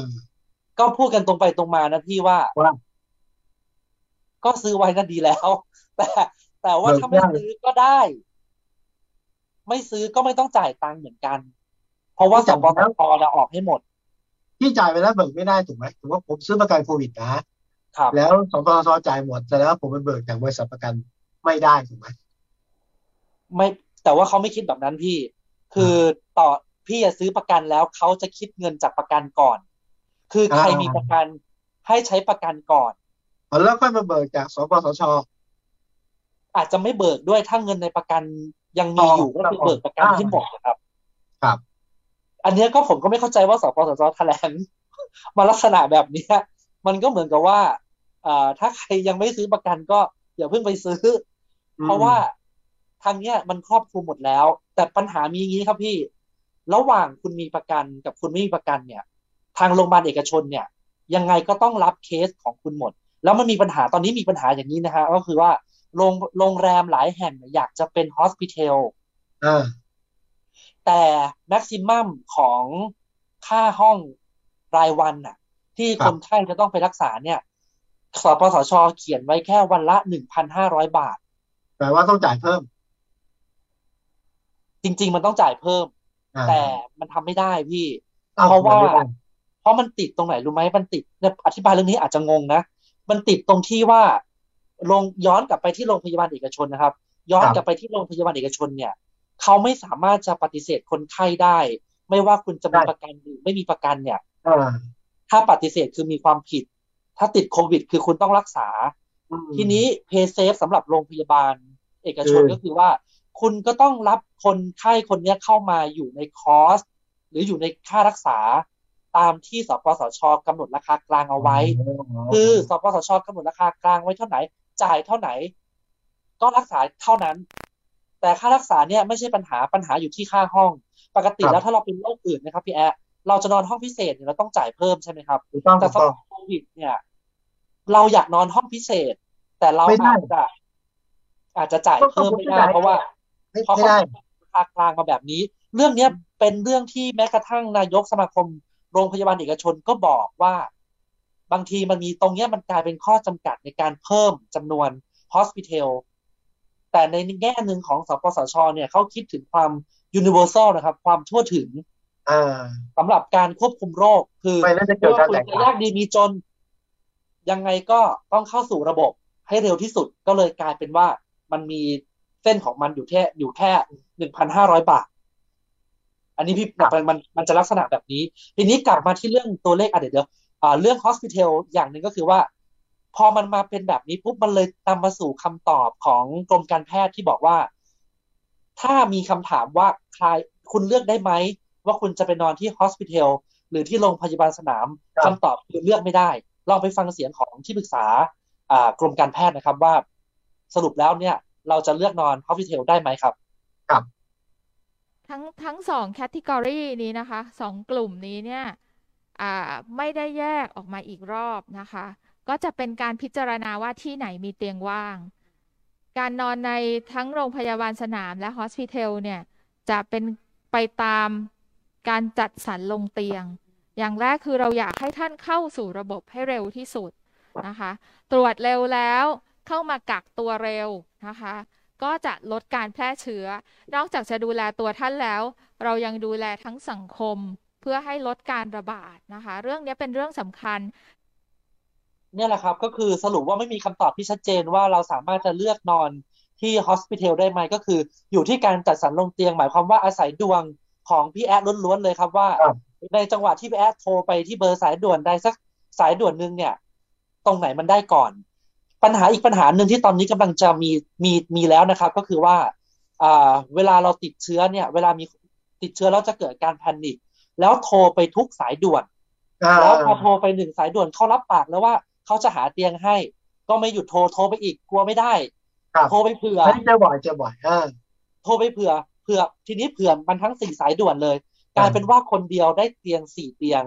ก็พูดกันตรงไปตรงมานะพี่ว่า ก็ซื้อไว้ก็ดีแล้ว แต่แต่ว่าถ้าไม่ซื้อก็ได้ ไม่ซื้อก็ไม่ต้องจ่ายตังค์เหมือนกัน เพราะว่าสปสชจะออกให้หมดพี่จ่ายไปแล้วเบิกไม่ได้ถูกไหมถือว่าผมซื้อประกันโควิดนะครับแล้วสปสชจ่ายหมดแต่แล้วผมไปเบิกจากบริษัทประกันไม่ได้ถูกไหม ไม่แต่ว่าเขาไม่คิดแบบนั้นพี่ คือต่อพี่จะซื้อประกันแล้วเขาจะคิดเงินจากประกันก่อน คือใครมีประกันให้ใช้ประกันก่อนแล้วค่อยมาเบิกจากสปสชอาจจะไม่เบิกด้วยถ้าเงินในประกันยังมีอยู่ก็คือเบิกประกันที่หมดนะครับ ครับ อันนี้ก็ผมก็ไม่เข้าใจว่าสปสชแถลงมาลักษณะแบบนี้มันก็เหมือนกับว่าอ่าถ้าใครยังไม่ซื้อประกันก็อย่าเพิ่งไปซื้อ เพราะว่า ทางเนี้ยมันครอบคลุมหมดแล้ว แต่ปัญหามีอย่างนี้ครับพี่ ระหว่างคุณมีประกันกับคุณไม่มีประกันเนี่ย ทางโรงพยาบาลเอกชนเนี่ย ยังไงก็ต้องรับเคสของคุณหมด แล้วมันมีปัญหาตอนนี้มีปัญหาอย่างนี้นะฮะก็คือว่าโรงโรงแรมหลายแห่งอยากจะเป็นฮอสพิทอลแต่แม็กซิมัมของค่าห้องรายวันน่ะ ที่คนไข้จะต้องไปรักษาเนี่ยสปสชเขียนไว้แค่วันละหนึ่งพันห้าร้อยบาท แปลว่าต้องจ่ายเพิ่ม จริง ๆ มันต้องจ่ายเพิ่ม แต่มันทำไม่ได้พี่ เพราะว่า เพราะมันติดตรงไหนรู้ไหมมันติดเนี่ยอธิบายเรื่องนี้อาจจะงงนะมันติดตรงที่ว่าลงย้อนกลับไปที่โรงพยาบาลเอกชนนะครับ ย้อนกลับไปที่โรงพยาบาลเอกชนเนี่ยเขาไม่สามารถจะปฏิเสธคนไข้ได้ ไม่ว่าคุณจะมีประกันหรือไม่มีประกันเนี่ยอ่าถ้าปฏิเสธคือมีความผิด ถ้าติดโควิด คือคุณต้องรักษาอืมทีนี้เพย์เซฟสำหรับโรงพยาบาลเอกชนคือก็คือว่า คุณก็ต้องรับคนไข้คนเนี้ยเข้ามาอยู่ในคอร์สหรืออยู่ในค่ารักษาตามที่สปสชกำหนดราคากลางเอาไว้ คือสปสชกำหนดราคากลางไว้เท่าไหร่จ่ายเท่าไหร่ก็รักษาเท่านั้น แต่ค่ารักษาเนี่ยไม่ใช่ปัญหาปัญหาอยู่ที่ค่าห้อง ปกติครับแล้วถ้าเราเป็นโรคอื่นนะครับพี่แอะเราจะนอนห้องพิเศษเนี่ยเราต้องจ่ายเพิ่มใช่ไหมครับถูกต้องแต่ถูกสำหต้อรังบโควิดเนี่ย เราอยากนอนห้องพิเศษ แต่เราไม่ได้อาจจะอาจจะจ่ายเพิ่มไม่ได้เพราะว่าไม่ เพราะไม่เขาได้ราคากลางมาแบบนี้ เรื่องเนี้ยเป็นเรื่องที่แม้กระทั่งนายกสมาคมโรงพยาบาลเอกชนก็บอกว่า บางทีมันมีตรงเนี้ยมันกลายเป็นข้อจำกัดในการเพิ่มจำนวน hospital แต่ในแง่หนึ่งของสปสชเนี่ยเขาคิดถึงความ universal นะครับ ความทั่วถึงอ่าสำหรับการควบคุมโรค คือไม่น่าจะเกิไม่ดว่าการคุณแตกจะต่างยากดีมีจน ยังไงก็ต้องเข้าสู่ระบบให้เร็วที่สุดก็เลยกลายเป็นว่ามันมี เส้นของมันอยู่แค่อยู่แค่หนึ่งพันห้าร้อยบาท อันนี้พี่มันมันมันจะลักษณะแบบนี้ ทีนี้กลับมาที่เรื่องตัวเลขอะเดี๋ยวเดี๋ยวอ่าเรื่อง hospital อย่างหนึ่งก็คือว่า พอมันมาเป็นแบบนี้ปุ๊บมันเลยนำมาสู่คำตอบของกรมการแพทย์ที่บอกว่า ถ้ามีคำถามว่าใครคุณเลือกได้ไหม ว่าคุณจะไปนอนที่ hospital หรือที่โรงพยาบาลสนามครับคำตอบคือเลือกไม่ได้ลองไปฟังเสียงของที่ปรึกษาอ่ากรมการแพทย์นะครับว่า สรุปแล้วเนี่ย เราจะเลือกนอน hospital ได้ไหมครับทั้งทั้งสองแคตตากรีนี้นะคะสองกลุ่มนี้เนี่ยอ่าไม่ได้แยกออกมาอีกรอบนะคะ ก็จะเป็นการพิจารณาว่าที่ไหนมีเตียงว่าง การนอนในทั้งโรงพยาบาลสนามและฮอสพิทอลเนี่ย จะเป็นไปตามการจัดสรรลงเตียง อย่างแรกคือเราอยากให้ท่านเข้าสู่ระบบให้เร็วที่สุดนะคะ ตรวจเร็วแล้ว เข้ามากักตัวเร็วนะคะ ก็จะลดการแพร่เชื้อ นอกจากจะดูแลตัวท่านแล้ว เรายังดูแลทั้งสังคมเพื่อให้ลดการระบาดนะคะ เรื่องนี้เป็นเรื่องสำคัญเนี่ยแหละครับก็คือสรุปว่าไม่มีคำตอบที่ชัดเจนว่าเราสามารถจะเลือกนอนที่ hospital ได้ไหมก็คือ อยู่ที่การจัดสรรลงเตียงหมายความว่าอาศัยดวงของพี่แอดล้วนๆเลยครับว่าครับในจังหวะที่พี่แอดโทรไปที่เบอร์สายด่วนใดสักสายด่วนหนึ่งเนี่ย ตรงไหนมันได้ก่อน ปัญหาอีกปัญหาหนึ่งที่ตอนนี้กำลังจะมีมีมีแล้วนะครับ ก็คือว่าอ่าเวลาเราติดเชื้อเนี่ย เวลามีติดเชื้อแล้วจะเกิดการแพนิคแล้วโทรไปทุกสายด่วนอ่าแล้วพอโทรไปหนึ่งสายด่วนเขารับปากแล้วว่าเขาจะหาเตียงให้ ก็ไม่หยุดโทรโทรไปอีกกลัวไม่ได้ครับโทรไปเผื่ออันนี้เจอบ่อยเจอบ่อยอ่าโทรไปเผื่อเผื่อทีนี้เผื่อมันทั้งสี่สายด่วนเลย กลายเป็นว่าคนเดียวได้เตียงสี่เตียง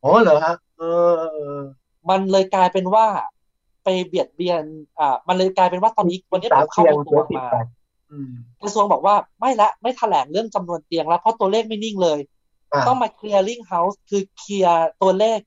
โอ้เหรอฮะเออเออมันเลยกลายเป็นว่า ไปเบียดเบียน อ่า มันเลยกลายเป็นว่าตอนนี้วันนี้สาผมมเข้าเตียงไปตรเสียวจติดมาไปอืมกระทรวงบอกว่าไม่ละไม่แถลงเรื่องจำนวนเตียงแล้วเพราะตัวเลขไม่นิ่งเลยอ่าต้องมา clearing house คือเคลียร์ตัวเลข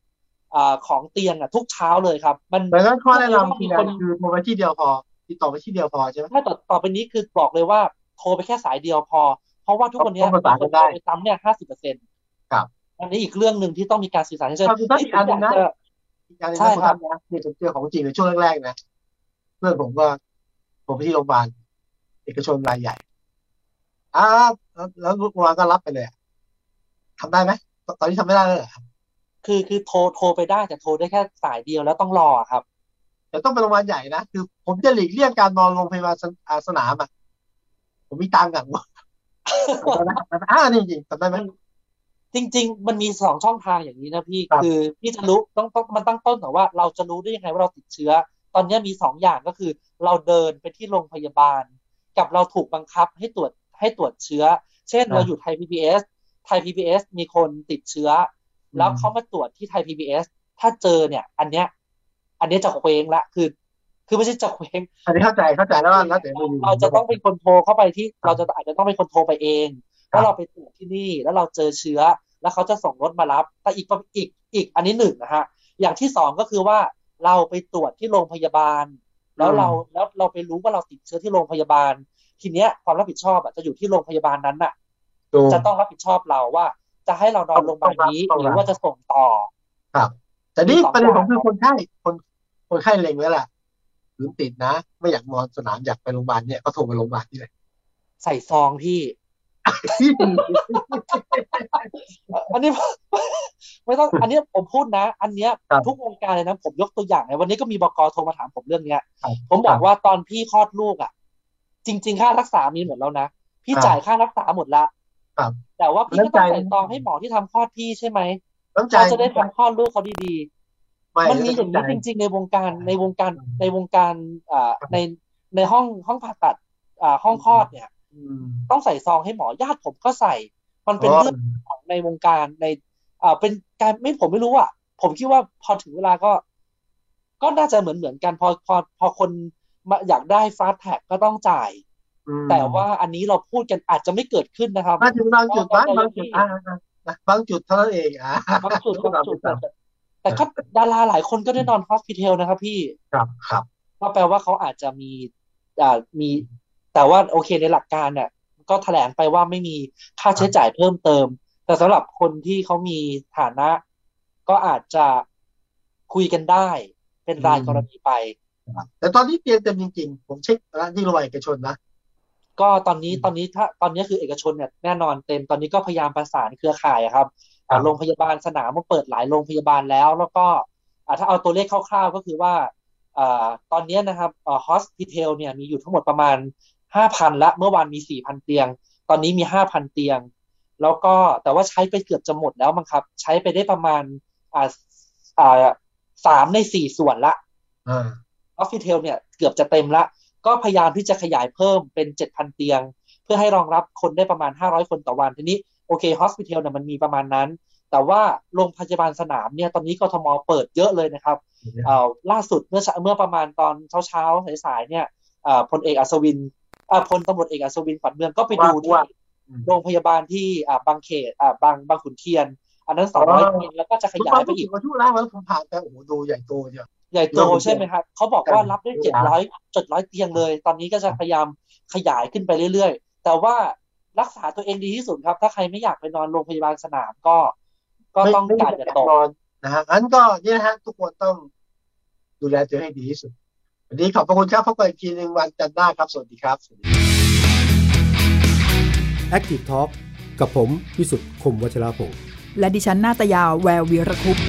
อ่าของเตียงอะทุกเช้าเลยครับ มันดังนั้นข้อแนะนำมีคือคนคือโทรไปที่เดียวพอติดต่อไปที่เดียวพอใช่ไหมถ้าต่อต่อไปนี้คือบอกเลยว่าโทรไปแค่สายเดียวพอ เพราะว่าทุกวันนี้ต้องประสานกันได้มีคโทรไปซ้ำเนี่ยห้าสิบเปอร์เซ็นต์ครับอันนี้อีกเรื่องหนึ่งที่ต้องมีการสื่อสารให้ชัดครับคือต้องอีกอันหนึ่งนะเจอี กอย่างหนึงใช่นะครับนะเนี่ยผมเจอของจริงในช่วงแรกๆนะเพื่อนผมก็ผมไปที่โรงพยาบาลเอกชนรายใหญ่อ่าแล้วแล้วโรงพยาบาลก็รับไปเลยอะทำได้ไหมตตอนนี้ทำไม่ได้เลยเหรอครับคือคือโทรโทรไปได้แต่โทรได้แค่สายเดียวแล้วต้องรอครับแต่ต้องเป็นโรงพยาบาลใหญ่นะคือ ผมจะหลีกเลี่ยงการนอนโรงพยาบาลสนอ่าสนามอะผมมีตังค์อะอ่านี่จริงๆทำได้ไหม จริง ๆ มันมีสองช่องทางอย่างนี้นะพี่ครับคือพี่จะรู้ต้องต้องมันตั้งต้นก่อนว่าเราจะรู้ได้ยังไงว่าเราติดเชื้อ ตอนนี้มีสองอย่างก็คือ เราเดินไปที่โรงพยาบาล กับเราถูกบังคับให้ตรวจให้ตรวจเชื้อ เช่นเราอยู่ไทย PBS ไทย PBS มีคนติดเชื้อ แล้วเขามาตรวจที่ไทย PBS ถ้าเจอเนี่ย อันเนี้ย อันเนี้ยจะเคว้งละคือ คือไม่ใช่จะเคว้งอันนี้เข้าใจเข้าใจแล้วว่าแล้วแต่มุมเราจะต้องเป็นคนโทรเข้าไปที่เราจะอาจจะต้องเป็นคนโทรไปเอง ครับว่าเราไปตรวจที่นี่แล้วเราเจอเชื้อ แล้วเขาจะส่งรถมารับ แต่อีกประอีกอีกอันนี้หนึ่งนะฮะ อย่างที่สองก็คือว่าเราไปตรวจที่โรงพยาบาล แล้วเราแล้วเราไปรู้ว่าเราติดเชื้อที่โรงพยาบาล ทีเนี้ยความรับผิดชอบอะจะอยู่ที่โรงพยาบาลนั้นน่ะถูกจะต้องรับผิดชอบเราว่า จะให้เรานอนโรงพยาบาลนี้ต้องหรับรือว่าจะส่งต่อ ครับ แต่นี่มีสองประเด็นของอย่างคือคนไข้คนคนไข้เล็งไว้แหละหรือติดนะ ไม่อยากนอนสนามอยากไปโรงพยาบาลเนี่ยก็โทรไปโรงพยาบาลนี่เลยใส่ซองพี่ อันนี้ไม่ต้องอันนี้ผมพูดนะ อันเนี้ยครับทุกวงการเลยนะ ผมยกตัวอย่างเลยวันนี้ก็มีบกโทรมาถามผมเรื่องเนี้ยครับผมบอกว่าตอนพี่คลอดลูกอะ จริง ๆ ค่ารักษามีหมดแล้วนะ พี่ครับจ่ายค่ารักษาหมดละครับแต่ว่าพี่ก็ต้องน้ำใจใส่ซองให้หมอที่ทำคลอดพี่ใช่ไหมน้ำใจเขาจะได้ทำคลอดลูกเขาดีไม่ๆมันมีอย่างนี้จริง ๆ ในวงการในวงการในวงการอ่าในในห้องห้องผ่าตัดอ่าห้องคลอดเนี่ยอืม ต้องใส่ซองให้หมอญาติผมก็ใส่ มันเป็นเรื่องของในวงการในอ่าเป็นการไม่ผมไม่รู้อะผมคิดว่าพอถึงเวลาก็ ก็น่าจะเหมือนเหมือนกัน พอพอพอคนมาอยากได้ fast track ก็ต้องจ่ายอืมแต่ว่าอันนี้เราพูดกันอาจจะไม่เกิดขึ้นนะครับมาถึงบางจุดบ้างเพราะบางจุดอ่าอ่าอ่าบางจุดเท่านั้นเองอ่าบางจุดบางจุดแต่แต่ก็ดาราหลายคนก็ได้นอน hospitel นะครับพี่ ครับครับก็แปลว่าเขาอาจจะมีอ่ามี แต่ว่าโอเคในหลักการเนี่ยก็แถลงไปว่าไม่มีค่าใช้จ่ายเพิ่มเติม แต่สำหรับคนที่เขามีฐานะ ก็อาจจะคุยกันได้ เป็นรายกรณีไป แต่ตอนนี้เตียงเต็มจริงๆ ผมเช็คนะที่โรงพยาบาลเอกชนนะ ก็ตอนนี้อืมตอนนี้ถ้าตอนนี้คือเอกชนเนี่ยแน่นอนเต็มตอนนี้ก็พยายามประสานเครือข่ายอะครับอ่าครับโรงพยาบาลสนามมาเปิดหลายโรงพยาบาลแล้ว แล้วก็อ่าถ้าเอาตัวเลขคร่าวๆก็คือว่าอ่าตอนนี้นะครับอ่าฮอสพิทอลเนี่ยมีอยู่ทั้งหมดประมาณ ห้าพันละเมื่อวานมีสี่พันเตียง ตอนนี้มีห้าพันเตียง แล้วก็แต่ว่าใช้ไปเกือบจะหมดแล้วมั้งครับ ใช้ไปได้ประมาณอ่าอ่าสามในสี่ส่วนละอ่า hospitel เนี่ยเกือบจะเต็มละ ก็พยายามที่จะขยายเพิ่มเป็น7,000เตียง เพื่อให้รองรับคนได้ประมาณ500คนต่อวันทีนี้โอเค hospitel เนี่ยมันมีประมาณนั้น แต่ว่าโรงพยาบาลสนามเนี่ยตอนนี้กทมเปิดเยอะเลยนะครับเอ่อล่าสุดเมื่อเช้าเมื่อประมาณตอนเช้าๆสายๆเนี่ยเอ่อพลเอกอัศวินอ่า พลตำรวจเอกอัศวินขวัญเมืองก็ไปดูที่ว่าโรงพยาบาลที่อ่าบางเขตอ่าบางบางขุนเทียน อันนั้น200เตียงแล้วก็จะขยายไปอีกมาช่วแล้วแล้วผมผ่านไปโอ้โหดูใหญ่โตเนี่ยใหญ่โตเริ่มใช่ไหมครับเขาบอกว่ารับได้เจ็ดร้อยเจ็ดร้อยเตียงเลย ตอนนี้ก็จะพยายามขยายขึ้นไปเรื่อยๆ แต่ว่ารักษาตัวเองดีที่สุดครับ ถ้าใครไม่อยากไปนอนโรงพยาบาลสนามก็ ก็ต้องไม่การไม่จะอยากตกนอนนะฮะงั้นก็เนี่ยนะฮะทุกคนต้องดูแลตัวเองให้ดีที่สุด วันนี้ขอบพระคุณครับพบกันอีกทีหนึ่งวันจันทร์หน้าครับ สวัสดีครับ Active Talk กับผมวิสุทธ์คมวัชราภงศ์และดิฉันนาตยาแวววีรคุปต์